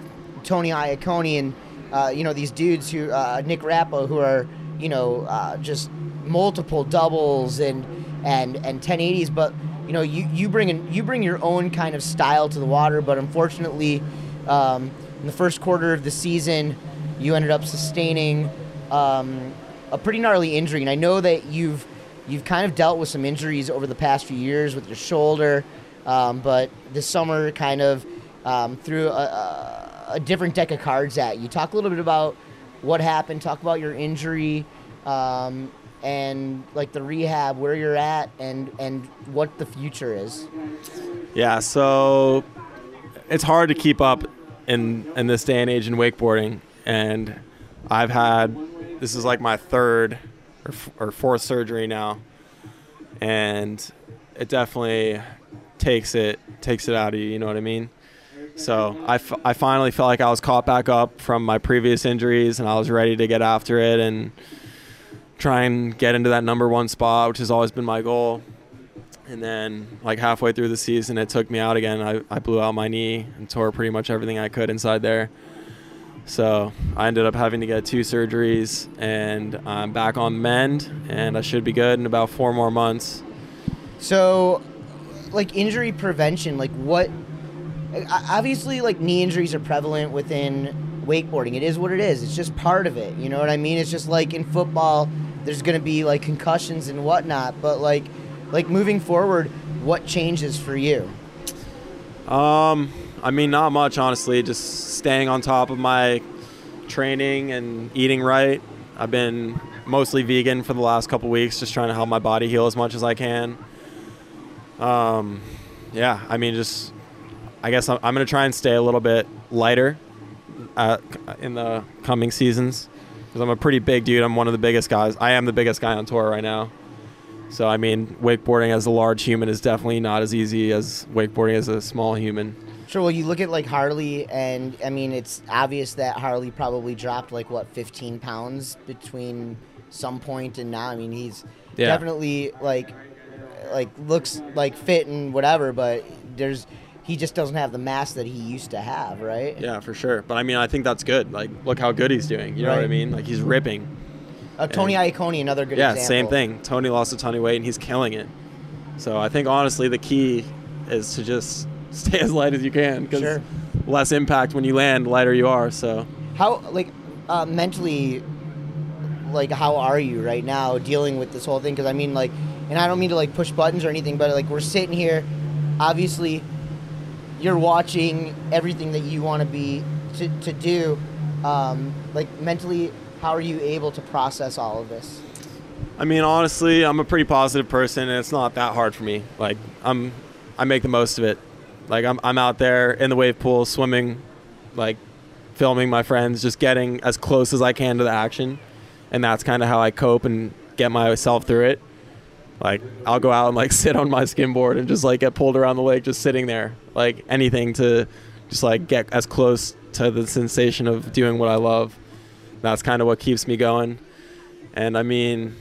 Tony Iacconi and uh, you know these dudes who uh, Nick Rappo who are you know uh, just multiple doubles and and and 1080s but you know you you bring in, you bring your own kind of style to the water but unfortunately um, in the first quarter of the season you ended up sustaining um, a pretty gnarly injury and I know that you've you've kind of dealt with some injuries over the past few years with your shoulder um, but this summer kind of um, threw a, a, different deck of cards at you. Talk a little bit about what happened. Talk about your injury um, and like the rehab, where you're at, and and what the future is. Yeah. So it's hard to keep up in in this day and age in wakeboarding, and I've had this is like my third or, f- or fourth surgery now, and it definitely takes it takes it out of you. You know what I mean? So I, f- I finally felt like I was caught back up from my previous injuries, and I was ready to get after it and try and get into that number one spot, which has always been my goal. And then, like halfway through the season, it took me out again. I, I blew out my knee and tore pretty much everything I could inside there. So I ended up having to get two surgeries, and I'm back on mend, and I should be good in about four more months. So, like injury prevention, like what? Obviously, like knee injuries are prevalent within wakeboarding. It is what it is. It's just part of it. You know what I mean? It's just like in football, there's gonna be like concussions and whatnot. But like, like moving forward, what changes for you? Um, I mean, not much, honestly. Just staying on top of my training and eating right. I've been mostly vegan for the last couple weeks, just trying to help my body heal as much as I can. Um, yeah, I mean, just I guess I'm, I'm gonna try and stay a little bit lighter uh, in the coming seasons because I'm a pretty big dude. I'm one of the biggest guys. I am the biggest guy on tour right now. So I mean, wakeboarding as a large human is definitely not as easy as wakeboarding as a small human. Sure. Well, you look at like Harley, and I mean, it's obvious that Harley probably dropped like what 15 pounds between some point and now. I mean, he's Yeah. definitely like like looks like fit and whatever, but there's he just doesn't have the mass that he used to have, right? Yeah, for sure. But I mean, I think that's good. Like, look how good he's doing. You know what I mean? Like, he's ripping. Uh, Tony Iacconi, another good yeah, example. same thing. Tony lost a ton of weight and he's killing it. So I think honestly, the key is to just stay as light as you can because Sure. less impact when you land, lighter you are. So How like uh, mentally, like, how are you right now dealing with this whole thing? Because I mean, like, and I don't mean to like push buttons or anything, but like, we're sitting here, obviously, you're watching everything that you want to be to, to do. Um, like mentally, how are you able to process all of this? I mean, honestly, I'm a pretty positive person, and it's not that hard for me. Like, I'm, I make the most of it. Like, I'm, I'm out there in the wave pool, swimming, like, filming my friends, just getting as close as I can to the action, and that's kind of how I cope and get myself through it. Like, I'll go out and like sit on my skimboard and just like get pulled around the lake, just sitting there, like anything to, just like get as close to the sensation of doing what I love. That's kind of what keeps me going. And I mean,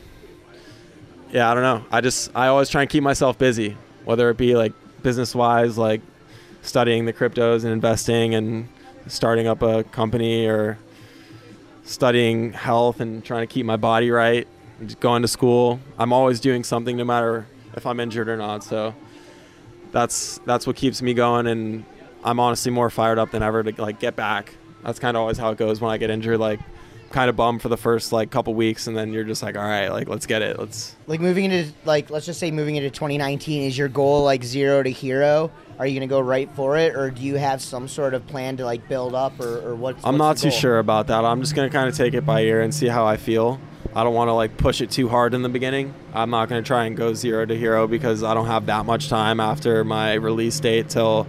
yeah, I don't know. I just I always try and keep myself busy, whether it be like business wise, like studying the cryptos and investing and starting up a company or studying health and trying to keep my body right, going to school. I'm always doing something no matter if I'm injured or not. So that's that's what keeps me going and I'm honestly more fired up than ever to like get back. That's kind of always how it goes when I get injured like kind of bummed for the first like couple weeks and then you're just like all right like let's get it let's Like moving into like let's just say moving into 2019 is your goal like zero to hero? Are you gonna go right for it, or do you have some sort of plan to like build up, or, or what? i'm not too sure about that. I'm just gonna kind of take it by ear and see how i feel. I don't want to like push it too hard in the beginning. I'm not gonna try and go zero to hero because i don't have that much time after my release date till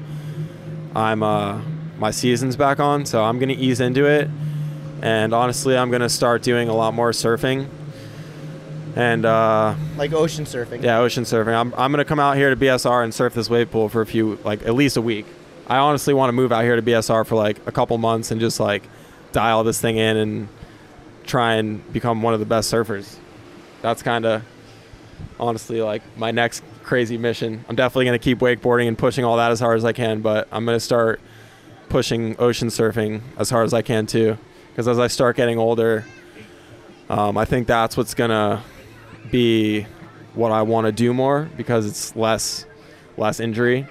i'm uh my season's back on. So i'm gonna ease into it. And honestly i'm gonna start doing a lot more surfing and uh Like ocean surfing. Yeah, ocean surfing. I'm, I'm gonna come out here to BSR and surf this wave pool for a few, like at least a week. I honestly want to move out here to BSR for like a couple months and just like dial this thing in and try and become one of the best surfers. That's kind of honestly like my next crazy mission. I'm definitely gonna keep wakeboarding and pushing all that as hard as I can, but I'm gonna start pushing ocean surfing as hard as I can too. Because as I start getting older, um, I think that's what's gonna be what I want to do more because it's less less injury.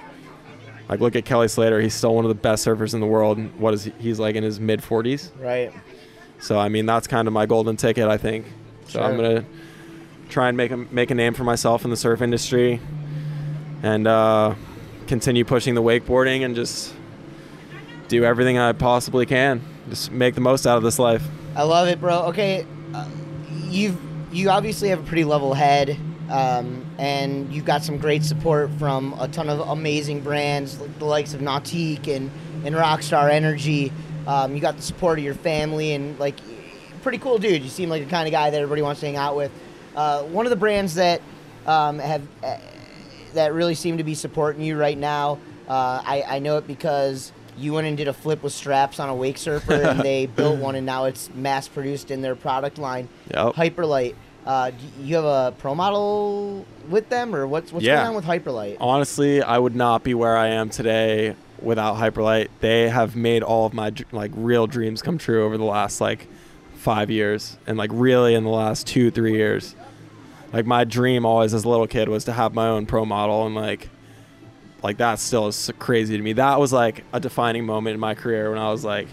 Like look at Kelly Slater, he's still one of the best surfers in the world. What is he? He's like in his mid 40s. Right. So I mean that's kind of my golden ticket, I think. So I'm gonna try and make a make a name for myself in the surf industry, and uh, continue pushing the wakeboarding and just do everything I possibly can. Just make the most out of this life. I love it, bro. Okay, uh, you've you obviously have a pretty level head, um, and you've got some great support from a ton of amazing brands, like the likes of Nautique and and Rockstar Energy. Um, you got the support of your family, and like, pretty cool dude. You seem like the kind of guy that everybody wants to hang out with. Uh, one of the brands that um, have uh, that really seem to be supporting you right now. Uh, I, I know it because you went and did a flip with straps on a wake surfer, and they built one, and now it's mass produced in their product line. Yep. Hyperlite. Uh, you have a pro model with them, or what's what's Yeah. going on with Hyperlite? honestly, I would not be where I am today without Hyperlite. They have made all of my like real dreams come true over the last like five years, and like really in the last two three years. Like my dream always as a little kid was to have my own pro model, and like like that still is crazy to me. That was like a defining moment in my career when I was like.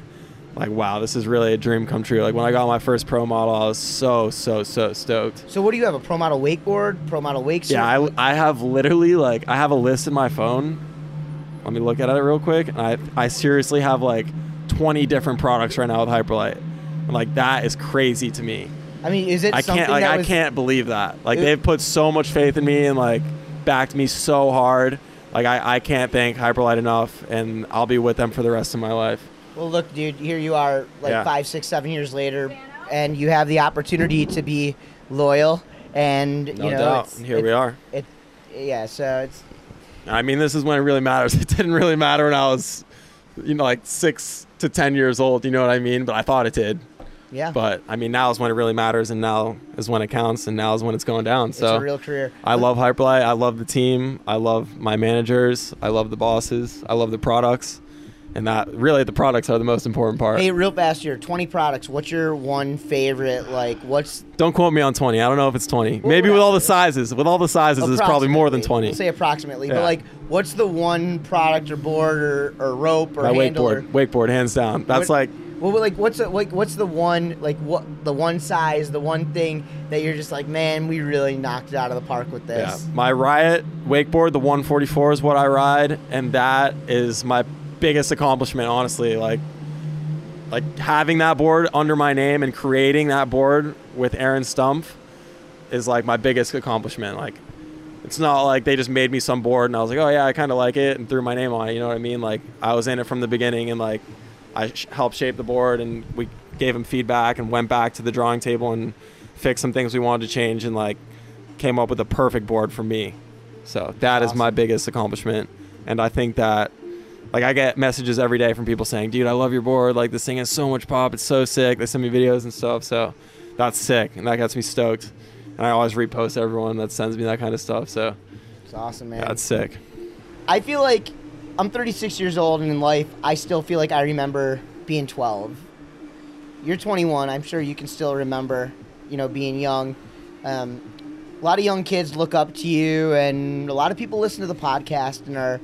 Like wow, this is really a dream come true. Like when I got my first pro model, I was so so so stoked. So what do you have? A pro model wakeboard, pro model wake? Yeah, I, I have literally like I have a list in my phone. Let me look at it real quick. And I I seriously have like 20 different products right now with Hyperlite. And like that is crazy to me. I mean, is it I can't like I was, can't believe that. Like It- they've put so much faith in me and like backed me so hard. Like I, I can't thank Hyperlite enough and I'll be with them for the rest of my life. Well, look, dude, here you are, like Yeah. five, six, seven years later, and you have the opportunity to be loyal, and No you know, doubt. it's- here it- we are. It, yeah, so it's I mean, this is when it really matters. It didn't really matter when I was, you know, like six to 10 years old. You know what I mean? But I thought it did. yeah, But I mean, now is when it really matters, and now is when it counts, and now is when it's going down. it's So a real career. I love Hyperlite. I love the team. I love my managers. I love the bosses. I love the products, and that really the products are the most important part. Hey, real fast here, twenty products. What's your one favorite? Like, what's Don't quote me on twenty. I don't know if it's twenty. Maybe with all the sizes. With all the sizes, it's probably more than twenty. We'll say approximately, Yeah. but like, what's the one product or board or, or rope or my handle? wakeboard, wakeboard, hands down. That's What- like Well, like, what's the, like, what's the one, like, what the one size, the one thing that you're just like, man, we really knocked it out of the park with this. Yeah, this. my Riot wakeboard, the 144 is what I ride, and that is my biggest accomplishment, honestly. Like, like having that board under my name and creating that board with Aaron Stumpf is like my biggest accomplishment. Like, it's not like they just made me some board and I was like, oh yeah, I kind of like it and threw my name on it. You know what I mean? Like, I was in it from the beginning and like I sh- helped shape the board and we gave him feedback and went back to the drawing table and fixed some things we wanted to change and like came up with a perfect board for me. So that is my biggest accomplishment. And I think that like I get messages every day from people saying, "Dude, I love your board. Like this thing has so much pop. It's so sick." They send me videos and stuff. So that's sick, and that gets me stoked. And I always repost everyone that sends me that kind of stuff. So It's awesome, man. that's sick. I feel like I'm 36 years old, and in life, I still feel like I remember being 12. You're 21. I'm sure you can still remember, you know, being young. Um, a lot of young kids look up to you, and a lot of people listen to the podcast and are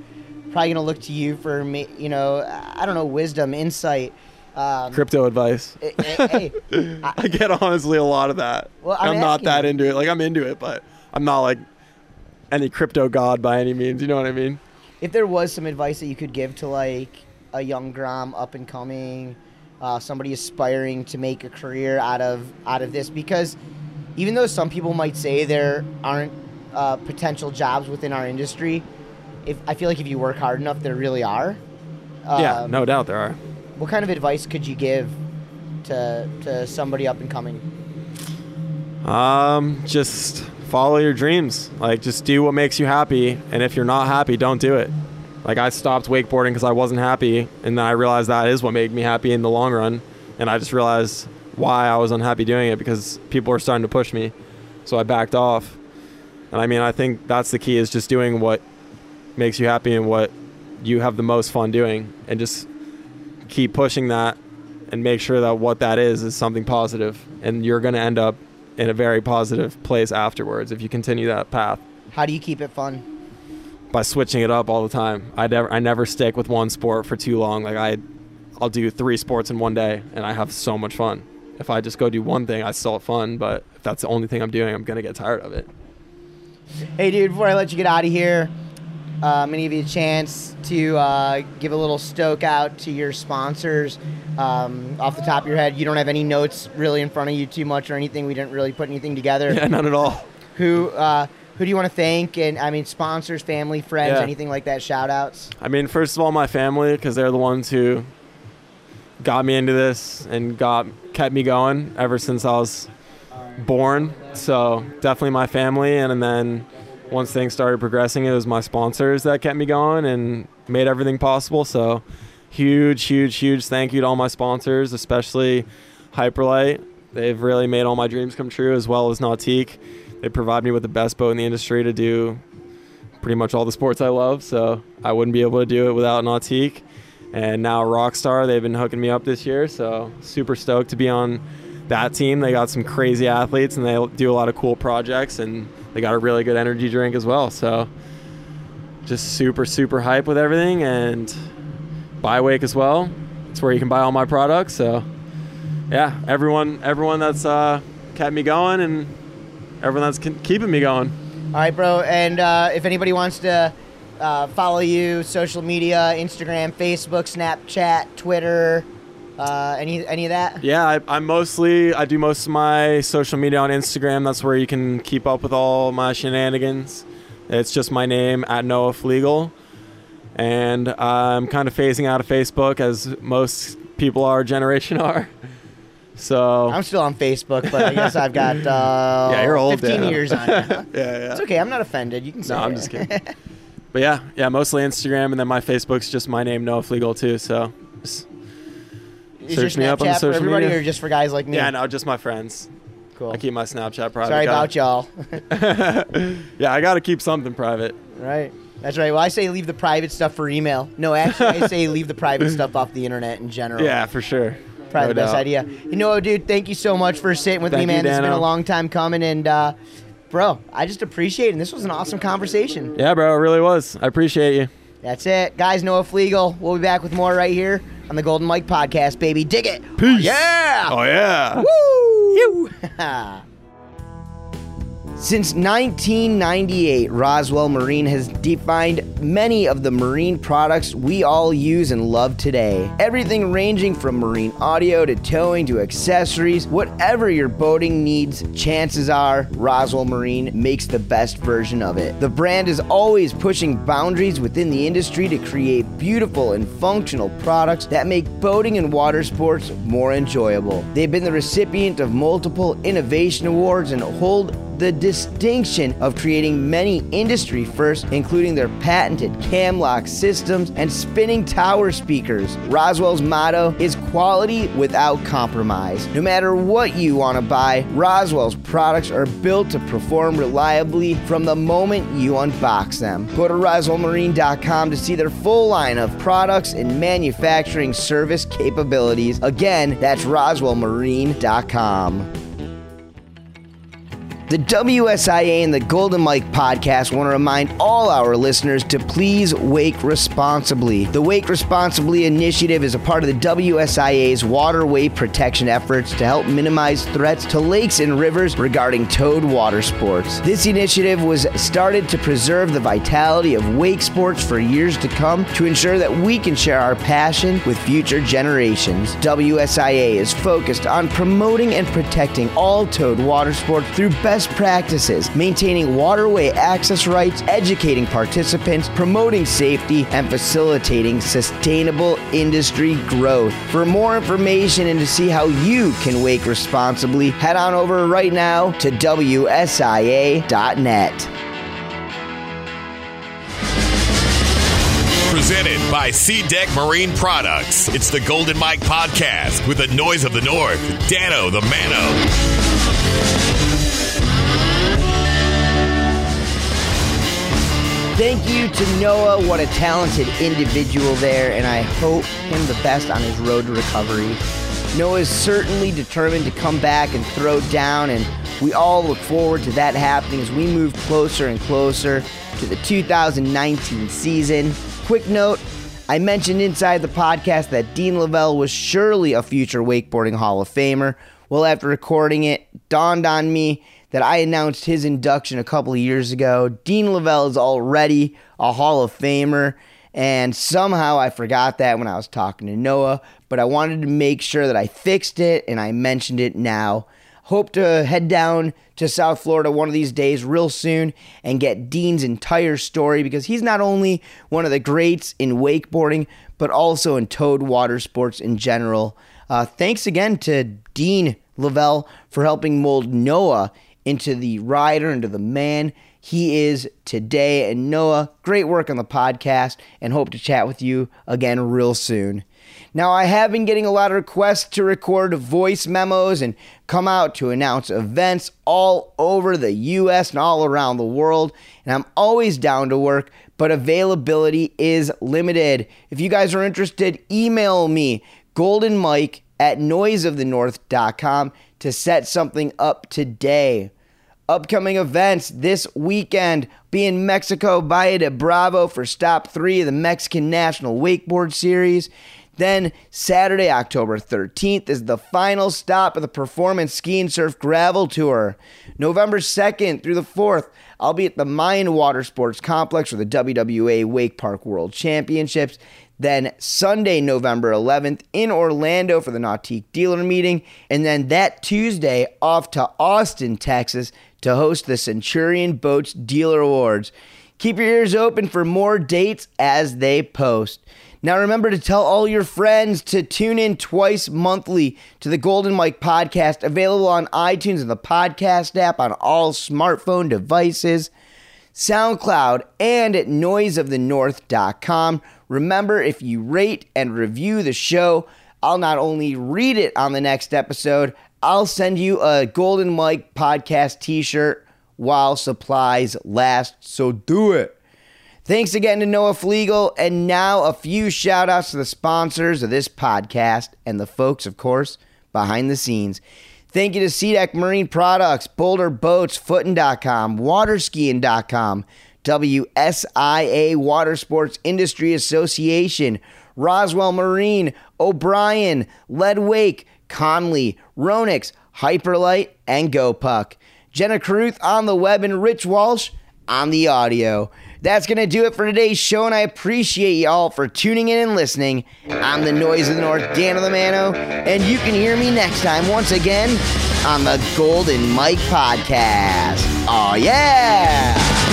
probably going to look to you for, me, you know, I don't know, wisdom, insight. Um, Crypto advice. eh, eh, hey, I- I get honestly a lot of that. Well, I'm I'm, not that you. into it. Like I'm into it, but I'm not like any crypto god by any means. You know what I mean? if there was some advice that you could give to like a young Grom up and coming, uh, somebody aspiring to make a career out of out of this, because even though some people might say there aren't uh, potential jobs within our industry, if I feel like if you work hard enough, there really are. yeah, Um, no doubt there are. What kind of advice could you give to to somebody up and coming? Um, just follow your dreams. Like, just do what makes you happy. And if you're not happy, don't do it. Like, I stopped wakeboarding because I wasn't happy, and then I realized that is what made me happy in the long run. And I just realized why I was unhappy doing it because people were starting to push me. So I backed off. And I mean, I think that's the key is just doing what makes you happy and what you have the most fun doing, and just keep pushing that and make sure that what that is is something positive. And you're going to end up in a very positive place afterwards if you continue that path. How do you keep it fun? by switching it up all the time. I never i never stick with one sport for too long. Like i i'll do three sports in one day and i have so much fun. If i just go do one thing i still have fun but if that's the only thing i'm doing i'm going to get tired of it. Hey, dude, before I let you get out of here, I'm going to give you a chance to uh, give a little stoke out to your sponsors. Um, off the top of your head, you don't have any notes really in front of you too much or anything. We didn't really put anything together. yeah none at all Who uh, who do you want to thank? And I mean, sponsors, family, friends, Yeah. anything like that, shout outs. I mean, first of all, my family, because they're the ones who got me into this and got kept me going ever since I was born. So definitely my family, and, and then once things started progressing, it was my sponsors that kept me going and made everything possible. So huge, huge, huge thank you to all my sponsors, especially Hyperlite. They've really made all my dreams come true, as well as Nautique. They provide me with the best boat in the industry to do pretty much all the sports I love, so I wouldn't be able to do it without Nautique. And now Rockstar, they've been hooking me up this year, so super stoked to be on that team. They got some crazy athletes and they do a lot of cool projects and they got a really good energy drink as well. So just super, super hype with everything and buy Wake as well. It's where you can buy all my products. So yeah, everyone everyone that's uh, kept me going and everyone that's keeping me going. All right, bro. And uh, if anybody wants to uh, follow you, social media, Instagram, Facebook, Snapchat, Twitter, uh, any any of that? Yeah, I, I mostly I do most of my social media on Instagram. That's where you can keep up with all my shenanigans. It's just my name at Noah Flegel, and I'm kind of phasing out of Facebook as most people our generation are. So I'm still on Facebook, but I guess I've got uh, Yeah, you're old, 15 Dan. years on it. yeah, yeah. It's okay. I'm not offended. You can say No, I'm it. just kidding. But yeah, yeah, mostly Instagram, and then my Facebook's just my name Noah Flegel too. So just, Is Search your me up on Snapchat for social everybody media. or just for guys like me? yeah, no, just my friends. Cool. I keep my Snapchat private. Sorry Gotta- about y'all. yeah, I got to keep something private. right. That's right. Well, I say leave the private stuff for email. No, actually, I say leave the private stuff off the internet in general. Yeah, for sure. Probably No the best doubt. idea. You know dude? Thank you so much for sitting with me, Thank you, man. This has been a long time coming, and uh, bro, I just appreciate it. And this was an awesome conversation. Yeah, bro, it really was. I appreciate you. That's it, guys. Noah Flegel. We'll be back with more right here on the Golden Mike podcast, baby. Dig it. Peace. Yeah. Oh yeah. Woo! Since 1998, Roswell Marine has defined many of the marine products we all use and love today. Everything ranging from marine audio to towing to accessories, whatever your boating needs, chances are Roswell Marine makes the best version of it. The brand is always pushing boundaries within the industry to create beautiful and functional products that make boating and water sports more enjoyable. They've been the recipient of multiple innovation awards and hold the distinction of creating many industry firsts, including their patented cam lock systems and spinning tower speakers. Roswell's motto is quality without compromise. No matter what you want to buy, Roswell's products are built to perform reliably from the moment you unbox them. Go to roswellmarine.com to see their full line of products and manufacturing service capabilities. Again, that's roswellmarine.com. The WSIA and the Golden Mike podcast want to remind all our listeners to please wake responsibly. The Wake Responsibly initiative is a part of the WSIA's waterway protection efforts to help minimize threats to lakes and rivers regarding towed water sports. This initiative was started to preserve the vitality of wake sports for years to come to ensure that we can share our passion with future generations. WSIA is focused on promoting and protecting all towed water sports through best best practices, maintaining waterway access rights, educating participants, promoting safety, and facilitating sustainable industry growth. For more information and to see how you can wake responsibly, head on over right now to WSIA.net. Presented by SeaDek Marine Products. It's the Golden Mike Podcast with the noise of the North, Dano the Mano. Thank you to Noah. What a talented individual there, and I hope him the best on his road to recovery. Noah is certainly determined to come back and throw down, and we all look forward to that happening as we move closer and closer to the 2019 season. Quick note I mentioned inside the podcast that Dean Lavelle was surely a future wakeboarding Hall of Famer. Well, after recording it, dawned on me that I announced his induction a couple of years ago. Dean Lavelle is already a Hall of Famer, and somehow I forgot that when I was talking to Noah, but I wanted to make sure that I fixed it and I mentioned it now. Hope to head down to South Florida one of these days, real soon, and get Dean's entire story because he's not only one of the greats in wakeboarding, but also in towed water sports in general. Uh, thanks again to Dean Lavelle for helping mold Noah into the rider, into the man he is today. And Noah, great work on the podcast, and hope to chat with you again real soon. Now, I have been getting a lot of requests to record voice memos and come out to announce events all over the US and all around the world. And I'm always down to work, but availability is limited. If you guys are interested, email me, goldenmike at noiseofthenorth.com to set something up today. Upcoming events this weekend be in Mexico, Valle de Bravo for stop three of the Mexican National Wakeboard Series. Then Saturday, October 13th, is the final stop of the Performance Ski and Surf Gravel Tour. November 2nd through the 4th, I'll be at the Mayan Water Sports Complex for the WWA Wake Park World Championships. Then Sunday, November 11th, in Orlando for the Nautique Dealer Meeting. And then that Tuesday, off to Austin, Texas to host the Centurion Boats Dealer Awards. Keep your ears open for more dates as they post. Now, remember to tell all your friends to tune in twice monthly to the Golden Mike podcast, available on iTunes and the podcast app on all smartphone devices, SoundCloud, and at noiseofthenorth.com. Remember, if you rate and review the show, I'll not only read it on the next episode, I'll send you a Golden Mike podcast t shirt while supplies last. So do it. Thanks again to Noah Flegel. And now a few shout outs to the sponsors of this podcast and the folks, of course, behind the scenes. Thank you to SeaDek Marine Products, Boulder Boats, Footin.com, Waterskiing.com, WSIA Water Sports Industry Association, Roswell Marine, O'Brien, Lead Wake, Connelly, Ronix, Hyperlite, and GoPuck. Jenna Caruth on the web and Rich Walsh on the audio. That's going to do it for today's show, and I appreciate y'all for tuning in and listening. I'm the Noise of the North, Dano the Mano, and you can hear me next time once again on the Golden Mike Podcast. Oh, yeah!